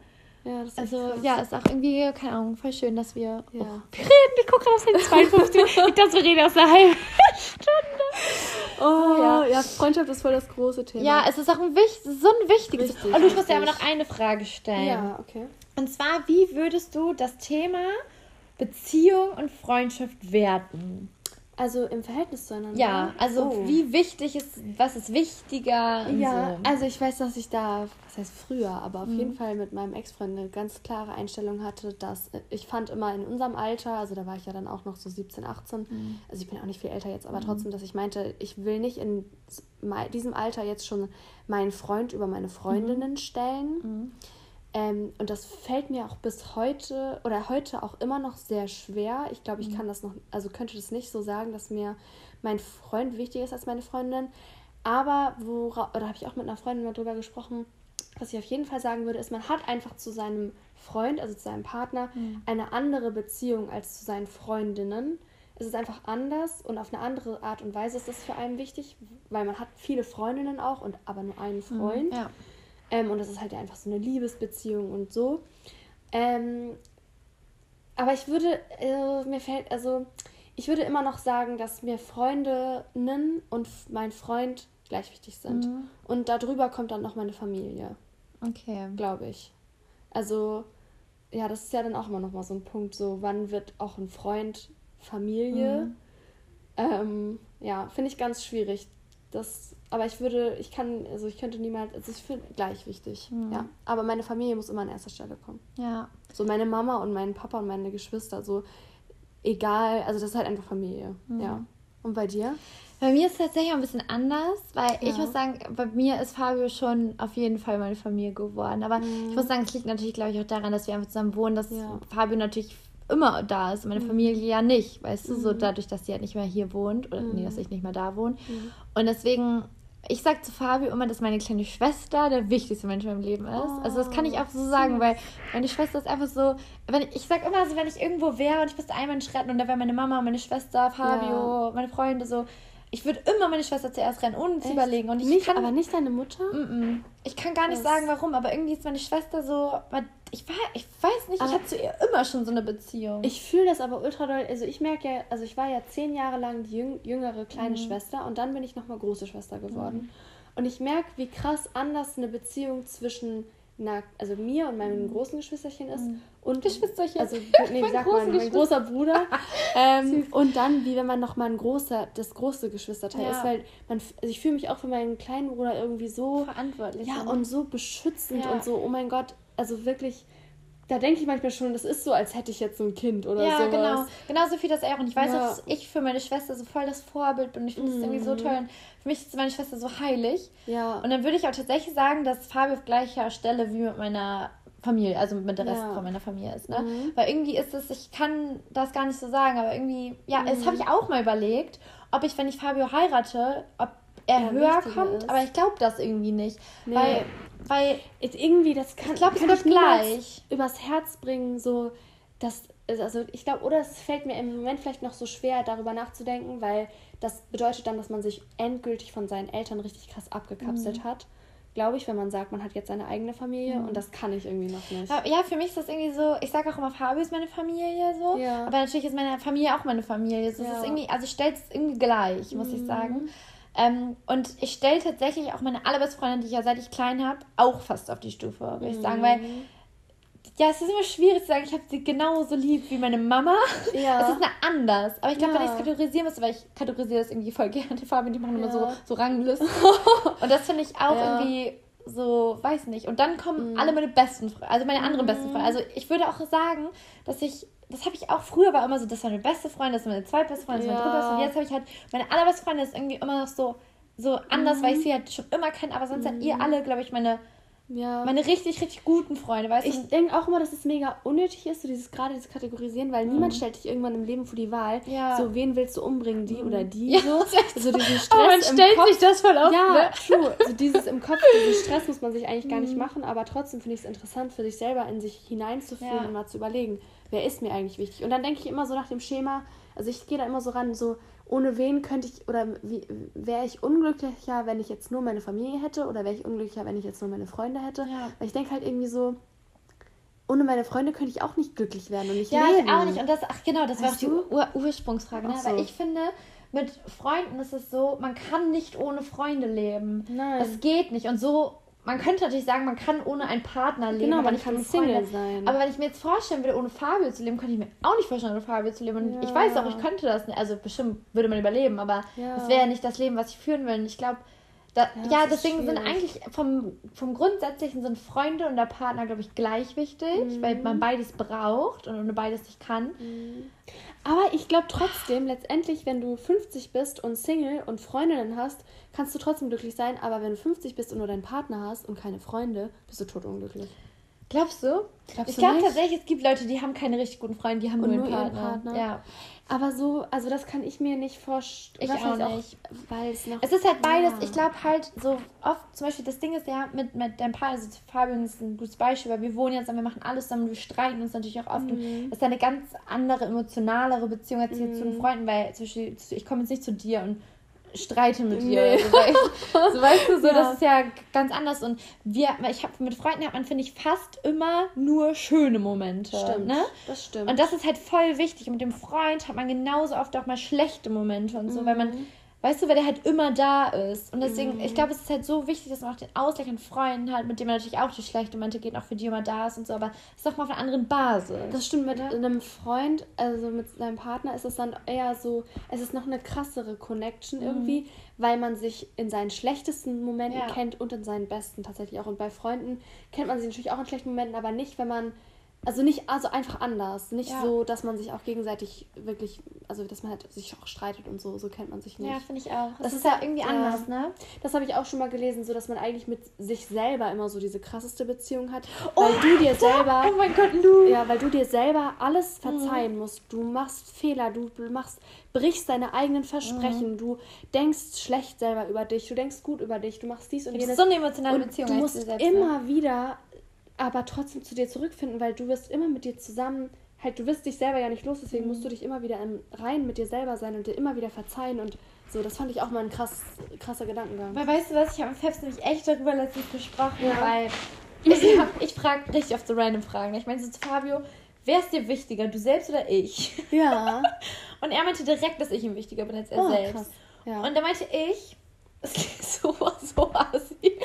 Ja, das ist also, krass. ja, ist auch irgendwie, keine Ahnung, voll schön, dass wir. Ja. Oh, wir reden, ich gucke raus, 52. ich dachte, wir reden aus einer halben Stunde. Oh, ja. ja, Freundschaft ist voll das große Thema. Ja, es ist auch ein, wichtig, so ein wichtiges. Wichtig, Und du musst dir aber noch eine Frage stellen. Ja, okay. Und zwar, wie würdest du das Thema Beziehung und Freundschaft werten? Also im Verhältnis zueinander? Ja, also oh. wie wichtig ist, was ist wichtiger? Ja, so. also ich weiß, dass ich da, was heißt früher, aber auf mhm. jeden Fall mit meinem Ex-Freund eine ganz klare Einstellung hatte, dass ich fand immer in unserem Alter, also da war ich ja dann auch noch so 17, 18, mhm. also ich bin auch nicht viel älter jetzt, aber mhm. trotzdem, dass ich meinte, ich will nicht in diesem Alter jetzt schon meinen Freund über meine Freundinnen mhm. stellen. Ähm, und das fällt mir auch bis heute oder heute auch immer noch sehr schwer. Ich glaube, ich mhm. kann das noch, also könnte das nicht so sagen, dass mir mein Freund wichtiger ist als meine Freundin. Aber worauf, oder habe ich auch mit einer Freundin mal drüber gesprochen, was ich auf jeden Fall sagen würde, ist, man hat einfach zu seinem Freund, also zu seinem Partner, mhm. eine andere Beziehung als zu seinen Freundinnen. Es ist einfach anders und auf eine andere Art und Weise ist das für einen wichtig, weil man hat viele Freundinnen auch und aber nur einen mhm. Freund. Mhm, ja. Ähm, und das ist halt einfach so eine Liebesbeziehung und so. Ähm, aber ich würde, äh, mir fällt, also ich würde immer noch sagen, dass mir Freundinnen und mein Freund gleich wichtig sind. Mhm. Und darüber kommt dann noch meine Familie. Okay. Glaube ich. Also, ja, das ist ja dann auch immer noch mal so ein Punkt, so wann wird auch ein Freund Familie? Mhm. Ähm, ja, finde ich ganz schwierig. Das aber ich würde, ich kann, also ich könnte niemals, also ich finde gleich wichtig. Mhm. Ja. Aber meine Familie muss immer an erster Stelle kommen. Ja. So meine Mama und mein Papa und meine Geschwister, so egal, also das ist halt einfach Familie. Mhm. Ja. Und bei dir? Bei mir ist es tatsächlich ein bisschen anders, weil ja. ich muss sagen, bei mir ist Fabio schon auf jeden Fall meine Familie geworden. Aber mhm. ich muss sagen, es liegt natürlich, glaube ich, auch daran, dass wir einfach zusammen wohnen, dass ja. Fabio natürlich immer da ist. Meine mhm. Familie ja nicht, weißt du, so mhm. dadurch, dass sie halt nicht mehr hier wohnt oder nee, dass mhm. ich nicht mehr da wohne. Und deswegen ich sage zu Fabio immer, dass meine kleine Schwester der wichtigste Mensch in meinem Leben ist. Oh, also das kann ich auch so sagen, weil meine Schwester ist einfach so, wenn ich, ich sag immer so, wenn ich irgendwo wäre und ich müsste einen Mensch retten und da wäre meine Mama, meine Schwester, Fabio, ja. meine Freunde so, ich würde immer meine Schwester zuerst rennen, ohne zu überlegen. Und ich nicht, kann, aber nicht deine Mutter? Mm -mm. Ich kann gar nicht Was? sagen, warum, aber irgendwie ist meine Schwester so. Ich, war, ich weiß nicht, aber ich hatte zu ihr immer schon so eine Beziehung. Ich fühle das aber ultra doll. Also ich merke ja, also ich war ja zehn Jahre lang die jüngere kleine mhm. Schwester und dann bin ich nochmal große Schwester geworden. Mhm. Und ich merke, wie krass anders eine Beziehung zwischen einer, also mir und meinem mhm. großen Geschwisterchen ist. Mhm. Und Geschwisterchen. Also, nee, wie sagt man, mein großer Bruder. ähm, und dann, wie wenn man nochmal ein großer, das große Geschwisterteil ja. ist, weil man, also ich fühle mich auch für meinen kleinen Bruder irgendwie so verantwortlich. Ja, und so beschützend ja. und so, oh mein Gott, also wirklich da denke ich manchmal schon, das ist so, als hätte ich jetzt so ein Kind oder so. Ja, sowas. genau. Genauso viel das er. Und ich weiß ja. auch, dass ich für meine Schwester so voll das Vorbild bin. Ich finde es mm. irgendwie so mhm. toll. Und für mich ist meine Schwester so heilig. Ja. Und dann würde ich auch tatsächlich sagen, dass Fabio auf gleicher Stelle wie mit meiner Familie, also mit der Rest ja. von meiner Familie ist. Ne? Mhm. Weil irgendwie ist es, ich kann das gar nicht so sagen, aber irgendwie, ja, mhm. das habe ich auch mal überlegt, ob ich, wenn ich Fabio heirate, ob er ja, höher kommt, ist. aber ich glaube das irgendwie nicht. Nee. Weil weil irgendwie, das kann, ich glaube, es wird gleich übers Herz bringen, so, dass, also ich glaube, oder es fällt mir im Moment vielleicht noch so schwer, darüber nachzudenken, weil das bedeutet dann, dass man sich endgültig von seinen Eltern richtig krass abgekapselt mhm. hat. Glaube ich, wenn man sagt, man hat jetzt seine eigene Familie mhm. und das kann ich irgendwie noch nicht. Ja, für mich ist das irgendwie so, ich sage auch immer, Fabio ist meine Familie so, ja. aber natürlich ist meine Familie auch meine Familie. So, ja. ist irgendwie, also stellt es irgendwie gleich, muss mhm. ich sagen. Ähm, und ich stelle tatsächlich auch meine allerbeste Freundin, die ich ja seit ich klein habe, auch fast auf die Stufe, würde mhm. ich sagen. Weil, ja, es ist immer schwierig zu sagen, ich habe sie genauso lieb wie meine Mama. Ja. Es ist eine anders. Aber ich glaube, ja. wenn ich es kategorisieren müsste, weil ich kategorisiere das irgendwie voll gerne, die Farben, die machen ja. immer so, so Ranglisten. und das finde ich auch ja. irgendwie so, weiß nicht. Und dann kommen mhm. alle meine besten Freunde, also meine anderen mhm. besten Freunde. Also ich würde auch sagen, dass ich das habe ich auch früher war immer so, das war meine beste Freundin, das ist meine zweitbeste Freundin, das ist meine dritte Und jetzt habe ich halt, meine allerbeste Freundin ist irgendwie immer noch so, so anders, mhm. weil ich sie halt schon immer kenne, aber sonst mhm. seid ihr mhm. alle, glaube ich, meine, ja. meine richtig, richtig guten Freunde, weißt du? Ich denke auch immer, dass es mega unnötig ist, so dieses gerade dieses Kategorisieren, weil mhm. niemand stellt dich irgendwann im Leben vor die Wahl, ja. so wen willst du umbringen, die oder mhm. die, ja, so. so diesen Stress aber man stellt Kopf. sich das voll auf, Ja, ne? true. So dieses im Kopf, diesen Stress muss man sich eigentlich gar nicht mhm. machen, aber trotzdem finde ich es interessant, für sich selber in sich hineinzufühlen und mal zu überlegen, wer ist mir eigentlich wichtig? Und dann denke ich immer so nach dem Schema, also ich gehe da immer so ran, so ohne wen könnte ich oder wäre ich unglücklicher, wenn ich jetzt nur meine Familie hätte oder wäre ich unglücklicher, wenn ich jetzt nur meine Freunde hätte? Ja. Weil ich denke halt irgendwie so, ohne meine Freunde könnte ich auch nicht glücklich werden und nicht ja, leben. Ja, ich auch nicht. Und das, ach genau, das weißt war auch die Ur Ursprungsfrage. Ne? So. Weil ich finde, mit Freunden ist es so, man kann nicht ohne Freunde leben. Nein. Es geht nicht. Und so man könnte natürlich sagen, man kann ohne einen Partner leben. Genau, man kann Single sein. Aber wenn ich mir jetzt vorstellen würde, ohne Fabio zu leben, könnte ich mir auch nicht vorstellen, ohne Fabio zu leben. Und ja. ich weiß auch, ich könnte das nicht. Also bestimmt würde man überleben, aber ja. das wäre ja nicht das Leben, was ich führen will. Und ich glaube, da, ja, ja deswegen sind eigentlich vom, vom Grundsätzlichen sind Freunde und der Partner, glaube ich, gleich wichtig, mhm. weil man beides braucht und ohne beides nicht kann. Mhm. Aber ich glaube trotzdem, letztendlich, wenn du 50 bist und Single und Freundinnen hast, kannst du trotzdem glücklich sein. Aber wenn du 50 bist und nur deinen Partner hast und keine Freunde, bist du totunglücklich. Glaubst du? Glaubst ich glaube tatsächlich, es gibt Leute, die haben keine richtig guten Freunde, die haben und nur, einen Partner. Partner. Ja. Aber so, also das kann ich mir nicht vorstellen. Ich auch nicht. Weil es noch. Es ist halt beides. Ja. Ich glaube halt so oft, zum Beispiel, das Ding ist ja mit, mit deinem Partner, also Fabian ist ein gutes Beispiel, weil wir wohnen jetzt und wir machen alles zusammen, wir streiten uns natürlich auch oft. Mhm. Das ist eine ganz andere, emotionalere Beziehung als hier mhm. zu den Freunden, weil zum Beispiel, ich komme jetzt nicht zu dir und streite mit dir. Nee. So, so, weißt du, so, ja. das ist ja ganz anders. Und wir, ich habe mit Freunden hat man, finde ich, fast immer nur schöne Momente. Stimmt. Ne? Das stimmt. Und das ist halt voll wichtig. Und mit dem Freund hat man genauso oft auch mal schlechte Momente und so, mhm. weil man Weißt du, weil der halt immer da ist. Und deswegen, mhm. ich glaube, es ist halt so wichtig, dass man auch den Ausgleich an Freunden hat, mit dem man natürlich auch die schlechten Momente geht, auch für die immer da ist und so, aber es ist doch mal auf einer anderen Basis. Das stimmt, mit einem Freund, also mit seinem Partner ist es dann eher so, es ist noch eine krassere Connection mhm. irgendwie, weil man sich in seinen schlechtesten Momenten ja. kennt und in seinen besten tatsächlich auch. Und bei Freunden kennt man sich natürlich auch in schlechten Momenten, aber nicht, wenn man also nicht, also einfach anders. Nicht ja. so, dass man sich auch gegenseitig wirklich, also dass man halt sich auch streitet und so, so kennt man sich nicht. Ja, finde ich auch. Das, das ist ja irgendwie anders, ne? Das habe ich auch schon mal gelesen, so dass man eigentlich mit sich selber immer so diese krasseste Beziehung hat. Oh, weil du dir selber. Oh mein Gott, Lu! Ja, weil du dir selber alles mhm. verzeihen mhm. musst. Du machst Fehler, du machst, brichst deine eigenen Versprechen, mhm. du denkst schlecht selber über dich, du denkst gut über dich, du machst dies und jenes. Das ist so eine emotionale Beziehung. Du musst immer ne? wieder aber trotzdem zu dir zurückfinden, weil du wirst immer mit dir zusammen, halt, du wirst dich selber ja nicht los, deswegen mhm. musst du dich immer wieder im Rein mit dir selber sein und dir immer wieder verzeihen und so, das fand ich auch mal ein krass, krasser Gedankengang. Weil weißt du was, ich habe mit Fabs nämlich echt darüber letztens gesprochen, ja. weil ich, hab, ich frage richtig auf so random Fragen. Ich meine so zu Fabio, wer ist dir wichtiger, du selbst oder ich? Ja. und er meinte direkt, dass ich ihm wichtiger bin als er oh, selbst. Krass. Ja. Und da meinte ich, es klingt so, so assi.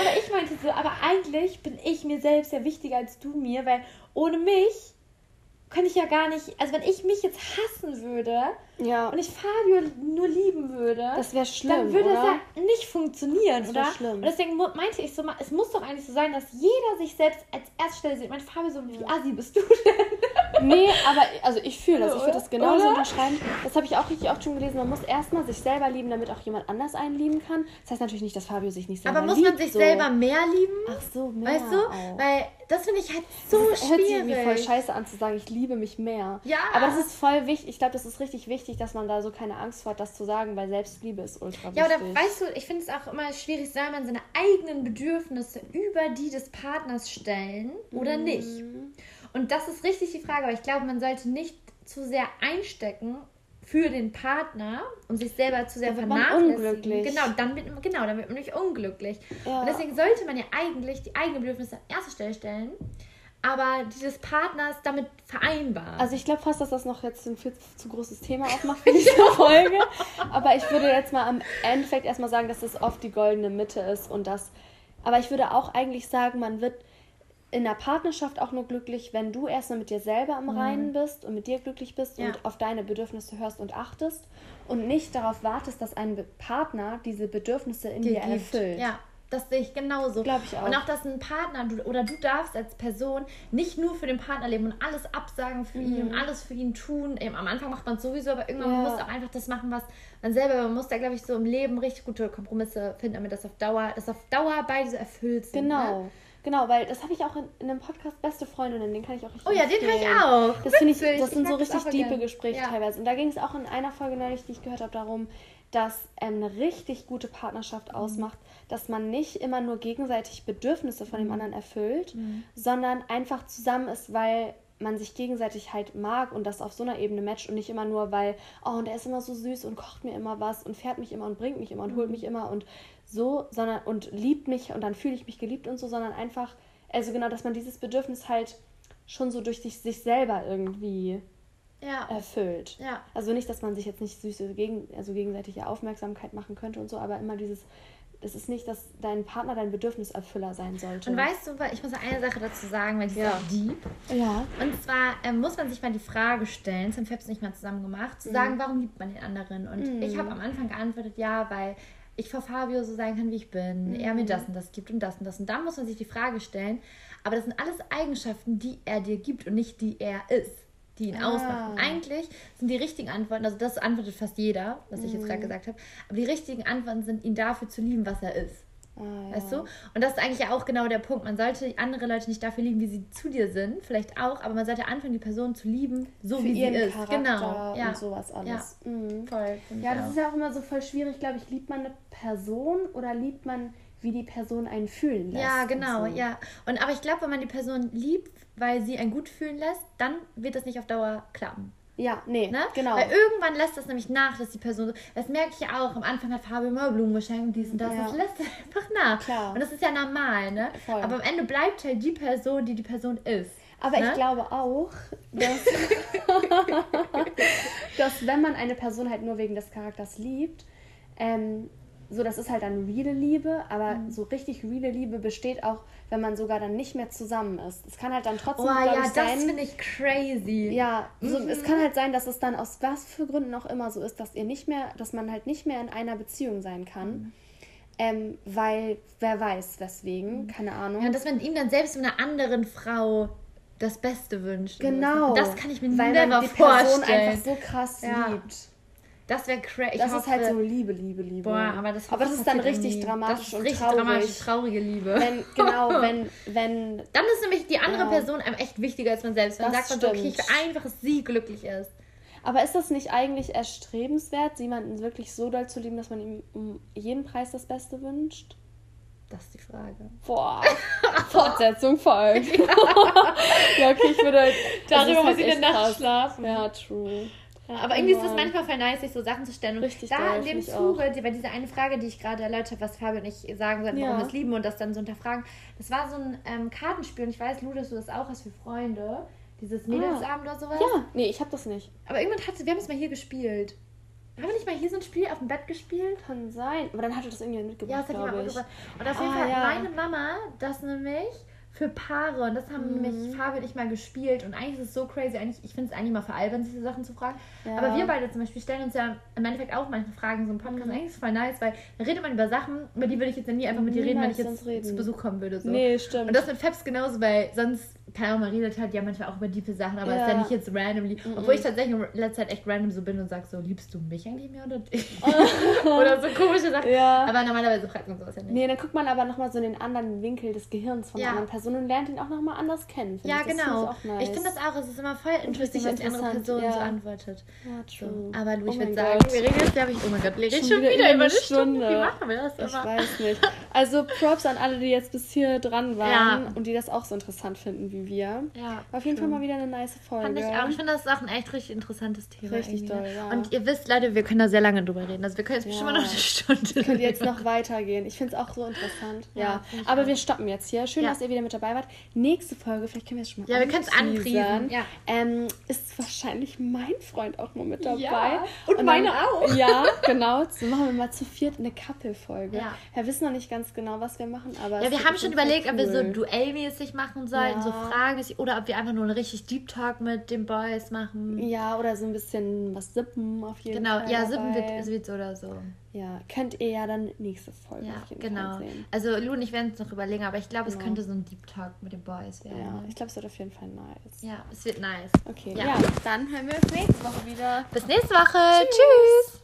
aber ich meinte so, aber eigentlich bin ich mir selbst ja wichtiger als du mir, weil ohne mich könnte ich ja gar nicht, also wenn ich mich jetzt hassen würde ja. und ich Fabio nur lieben würde, das wäre schlimm, dann würde oder? das ja nicht funktionieren, das oder? Schlimm. Und deswegen meinte ich so, es muss doch eigentlich so sein, dass jeder sich selbst als Erststelle sieht. Mein Fabio so, wie assi bist du denn? nee, aber also ich fühle das, ich würde das genauso unterschreiben. Das habe ich auch richtig oft schon gelesen. Man muss erstmal sich selber lieben, damit auch jemand anders einen lieben kann. Das heißt natürlich nicht, dass Fabio sich nicht selber liebt. Aber muss man sich so. selber mehr lieben? Ach so, mehr. Weißt du? Auch. Weil das finde ich halt so das schwierig. Hört sich irgendwie voll scheiße an zu sagen, ich liebe mich mehr. Ja. Aber das ist voll wichtig. Ich glaube, das ist richtig wichtig, dass man da so keine Angst vor hat, das zu sagen, weil Selbstliebe ist ultra wichtig. Ja, oder weißt du, ich finde es auch immer schwierig, soll man seine eigenen Bedürfnisse über die des Partners stellen oder mhm. nicht. Und das ist richtig die Frage, aber ich glaube, man sollte nicht zu sehr einstecken für den Partner und sich selber zu sehr vernachlässigen. Unglücklich. Genau, dann wird, genau, dann wird man nämlich unglücklich. Ja. Und deswegen sollte man ja eigentlich die eigenen Bedürfnisse an erste Stelle stellen, aber dieses Partners damit vereinbaren. Also ich glaube fast, dass das noch jetzt ein viel zu großes Thema aufmacht für diese Folge. Aber ich würde jetzt mal am Endeffekt erstmal sagen, dass das oft die goldene Mitte ist und das. Aber ich würde auch eigentlich sagen, man wird in der Partnerschaft auch nur glücklich, wenn du erstmal mit dir selber im Reinen mhm. bist und mit dir glücklich bist ja. und auf deine Bedürfnisse hörst und achtest und nicht darauf wartest, dass ein Partner diese Bedürfnisse in dir, dir erfüllt. Ja. Das sehe ich genauso. Glaube ich auch. Und auch, dass ein Partner du, oder du darfst als Person nicht nur für den Partner leben und alles absagen für mhm. ihn und alles für ihn tun. Eben, am Anfang macht man es sowieso, aber irgendwann ja. muss auch einfach das machen, was man selber, man muss da, glaube ich, so im Leben richtig gute Kompromisse finden, damit das auf Dauer, dass auf Dauer beide so erfüllt sind. Ne? Genau. Ne? Genau, weil das habe ich auch in, in einem Podcast Beste Freundinnen, den kann ich auch richtig Oh ja, den höre ich auch. Das finde ich, das sind so richtig tiefe Gespräche ja. teilweise. Und da ging es auch in einer Folge neulich, die ich gehört habe, darum, dass eine richtig gute Partnerschaft mhm. ausmacht, dass man nicht immer nur gegenseitig Bedürfnisse von dem mhm. anderen erfüllt, mhm. sondern einfach zusammen ist, weil man sich gegenseitig halt mag und das auf so einer Ebene matcht und nicht immer nur, weil, oh, und er ist immer so süß und kocht mir immer was und fährt mich immer und bringt mich immer und holt mhm. mich immer und so, sondern und liebt mich und dann fühle ich mich geliebt und so, sondern einfach, also genau, dass man dieses Bedürfnis halt schon so durch sich, sich selber irgendwie ja. erfüllt. Ja. Also nicht, dass man sich jetzt nicht süße gegen, also gegenseitige Aufmerksamkeit machen könnte und so, aber immer dieses, es ist nicht, dass dein Partner dein Bedürfniserfüller sein sollte. Und weißt du, ich muss eine Sache dazu sagen, weil die ja. ist deep. Ja. Und zwar ähm, muss man sich mal die Frage stellen, das haben Fabs nicht mal zusammen gemacht, zu mhm. sagen, warum liebt man den anderen? Und mhm. ich habe am Anfang geantwortet, ja, weil ich vor Fabio so sein kann, wie ich bin, mhm. er mir das und das gibt und das und das. Und dann muss man sich die Frage stellen, aber das sind alles Eigenschaften, die er dir gibt und nicht die er ist die ihn ah. ausmachen. Eigentlich sind die richtigen Antworten, also das antwortet fast jeder, was ich jetzt gerade mhm. gesagt habe, aber die richtigen Antworten sind, ihn dafür zu lieben, was er ist. Ah, ja. Weißt du? Und das ist eigentlich ja auch genau der Punkt. Man sollte andere Leute nicht dafür lieben, wie sie zu dir sind, vielleicht auch, aber man sollte anfangen, die Person zu lieben, so Für wie sie ist. Charakter genau. Ja. Und sowas alles. Ja, mhm. voll. Ja, das auch. ist ja auch immer so voll schwierig, glaube ich. Liebt man eine Person oder liebt man wie die Person einen fühlen lässt. Ja, genau, und so. ja. Und aber ich glaube, wenn man die Person liebt, weil sie einen gut fühlen lässt, dann wird das nicht auf Dauer klappen. Ja, nee, ne? genau. Weil irgendwann lässt das nämlich nach, dass die Person so, das merke ich ja auch, am Anfang hat Fabio immer Blumen geschenkt und dies und das, ja. das lässt einfach nach. Klar. Und das ist ja normal, ne? Voll. Aber am Ende bleibt halt die Person, die die Person ist. Aber ne? ich glaube auch, dass, dass wenn man eine Person halt nur wegen des Charakters liebt, ähm, so, das ist halt dann reale Liebe, aber mhm. so richtig reale Liebe besteht auch, wenn man sogar dann nicht mehr zusammen ist. Es kann halt dann trotzdem, oh, ja, ich, sein. das finde ich crazy. Ja, so, mhm. es kann halt sein, dass es dann aus was für Gründen auch immer so ist, dass ihr nicht mehr, dass man halt nicht mehr in einer Beziehung sein kann. Mhm. Ähm, weil, wer weiß, weswegen, mhm. keine Ahnung. Ja, dass man ihm dann selbst mit einer anderen Frau das Beste wünscht. Genau. Das kann ich mir weil never man die Person einfach so krass ja. liebt. Das wäre crazy. Das ist halt so Liebe, Liebe, Liebe. Boah, aber das, aber das ist dann richtig dramatisch das ist und richtig traurig. dramatisch, traurige Liebe. Wenn, genau, wenn, wenn. Dann ist nämlich die andere ja, Person einem echt wichtiger als man selbst. Dann sagt man so, okay, ich will einfach, dass sie glücklich ist. Aber ist das nicht eigentlich erstrebenswert, jemanden wirklich so doll zu lieben, dass man ihm um jeden Preis das Beste wünscht? Das ist die Frage. Boah, Fortsetzung folgt. ja, okay, ich würde. Darüber muss halt ich in der Nacht schlafen. Ja, true. Ja, aber irgendwie ist es manchmal voll nice, sich so Sachen zu stellen. Und Richtig da geil, in dem Zuge, die, bei dieser eine Frage, die ich gerade erläutert habe, was Fabio und ich sagen sollten, ja. warum wir es lieben und das dann so hinterfragen, das war so ein ähm, Kartenspiel und ich weiß, Lu, dass du das auch hast für Freunde. Dieses Mädelsabend ah. oder sowas. Ja, nee, ich habe das nicht. Aber irgendwann hat wir haben es mal hier gespielt. Haben wir nicht mal hier so ein Spiel auf dem Bett gespielt? Kann sein. Aber dann hatte das irgendwie mitgebracht. Ja, das hat jemand mitgebracht. Und auf jeden ah, Fall ja. meine Mama das nämlich für Paare. Und das haben mhm. nämlich Fabi und ich mal gespielt. Und eigentlich ist es so crazy. Eigentlich, ich finde es eigentlich mal veralbern, diese Sachen zu fragen. Ja. Aber wir beide zum Beispiel stellen uns ja im Endeffekt auch manchmal Fragen so im Podcast. Mhm. Eigentlich ist es voll nice, weil da redet man über Sachen, über die würde ich jetzt nie einfach mit dir reden, wenn ich jetzt zu Besuch kommen würde. So. Nee, stimmt. Und das mit Fabs genauso, weil sonst keine Ahnung, man redet halt ja manchmal auch über tiefe Sachen, aber es ja. ist ja nicht jetzt randomly. Mm -mm. Obwohl ich tatsächlich in letzter Zeit echt random so bin und sage so, liebst du mich eigentlich mehr oder dich? oder so komische Sachen. Ja. Aber normalerweise fragt man sowas ja nicht. Nee, dann guckt man aber nochmal so in den anderen Winkel des Gehirns von ja. einer anderen Person und lernt ihn auch nochmal anders kennen. Ja, ich. genau. Ich, nice. ich finde das auch, es ist immer voll interessant, was die andere Person ja. so antwortet. Ja, true. So. Aber Lu, ich oh würde sagen, wir reden jetzt, glaube ich, oh mein Gott, wir reden schon, wieder, über eine Stunde. Stunde. Wie machen wir das immer? Ich weiß nicht. Also Props an alle, die jetzt bis hier dran waren und die das auch so interessant finden wie wir. Ja. War auf jeden Fall mal wieder eine nice Folge. Fand ich auch. Ich finde, das ist auch ein echt richtig interessantes Thema. Richtig toll, ja. Und ihr wisst, Leute, wir können da sehr lange drüber reden. Also wir können jetzt ja. bestimmt noch eine Stunde Könnt ihr jetzt noch weitergehen. Ich finde es auch so interessant. Ja. ja. Aber auch. wir stoppen jetzt hier. Schön, dass ihr wieder mit dabei wart. Nächste Folge, vielleicht können wir es schon mal Ja, wir können es anpriesen. Ja. Ähm, ist wahrscheinlich mein Freund auch noch mit dabei. Und, Und meine dann, auch. Ja, genau. So machen wir mal zu viert eine Couple-Folge. Ja. Wir wissen noch nicht ganz genau, was wir machen, aber. Ja, wir haben schon überlegt, cool. ob wir so duellmäßig machen sollten, so Fragen, oder ob wir einfach nur einen richtig Deep Talk mit den Boys machen. Ja, oder so ein bisschen was sippen auf jeden genau. Fall. Genau, ja, sippen wird, wird oder so. Ja, könnt ihr ja dann nächste Folge ja, genau. sehen. Also Lu und ich werden es noch überlegen, aber ich glaube, genau. es könnte so ein Deep Talk mit den Boys werden. Ja, ich glaube, es wird auf jeden Fall nice. Ja, es wird nice. Okay, ja. ja. Dann hören wir uns nächste Woche wieder. Bis nächste Woche. Tschüss. Tschüss.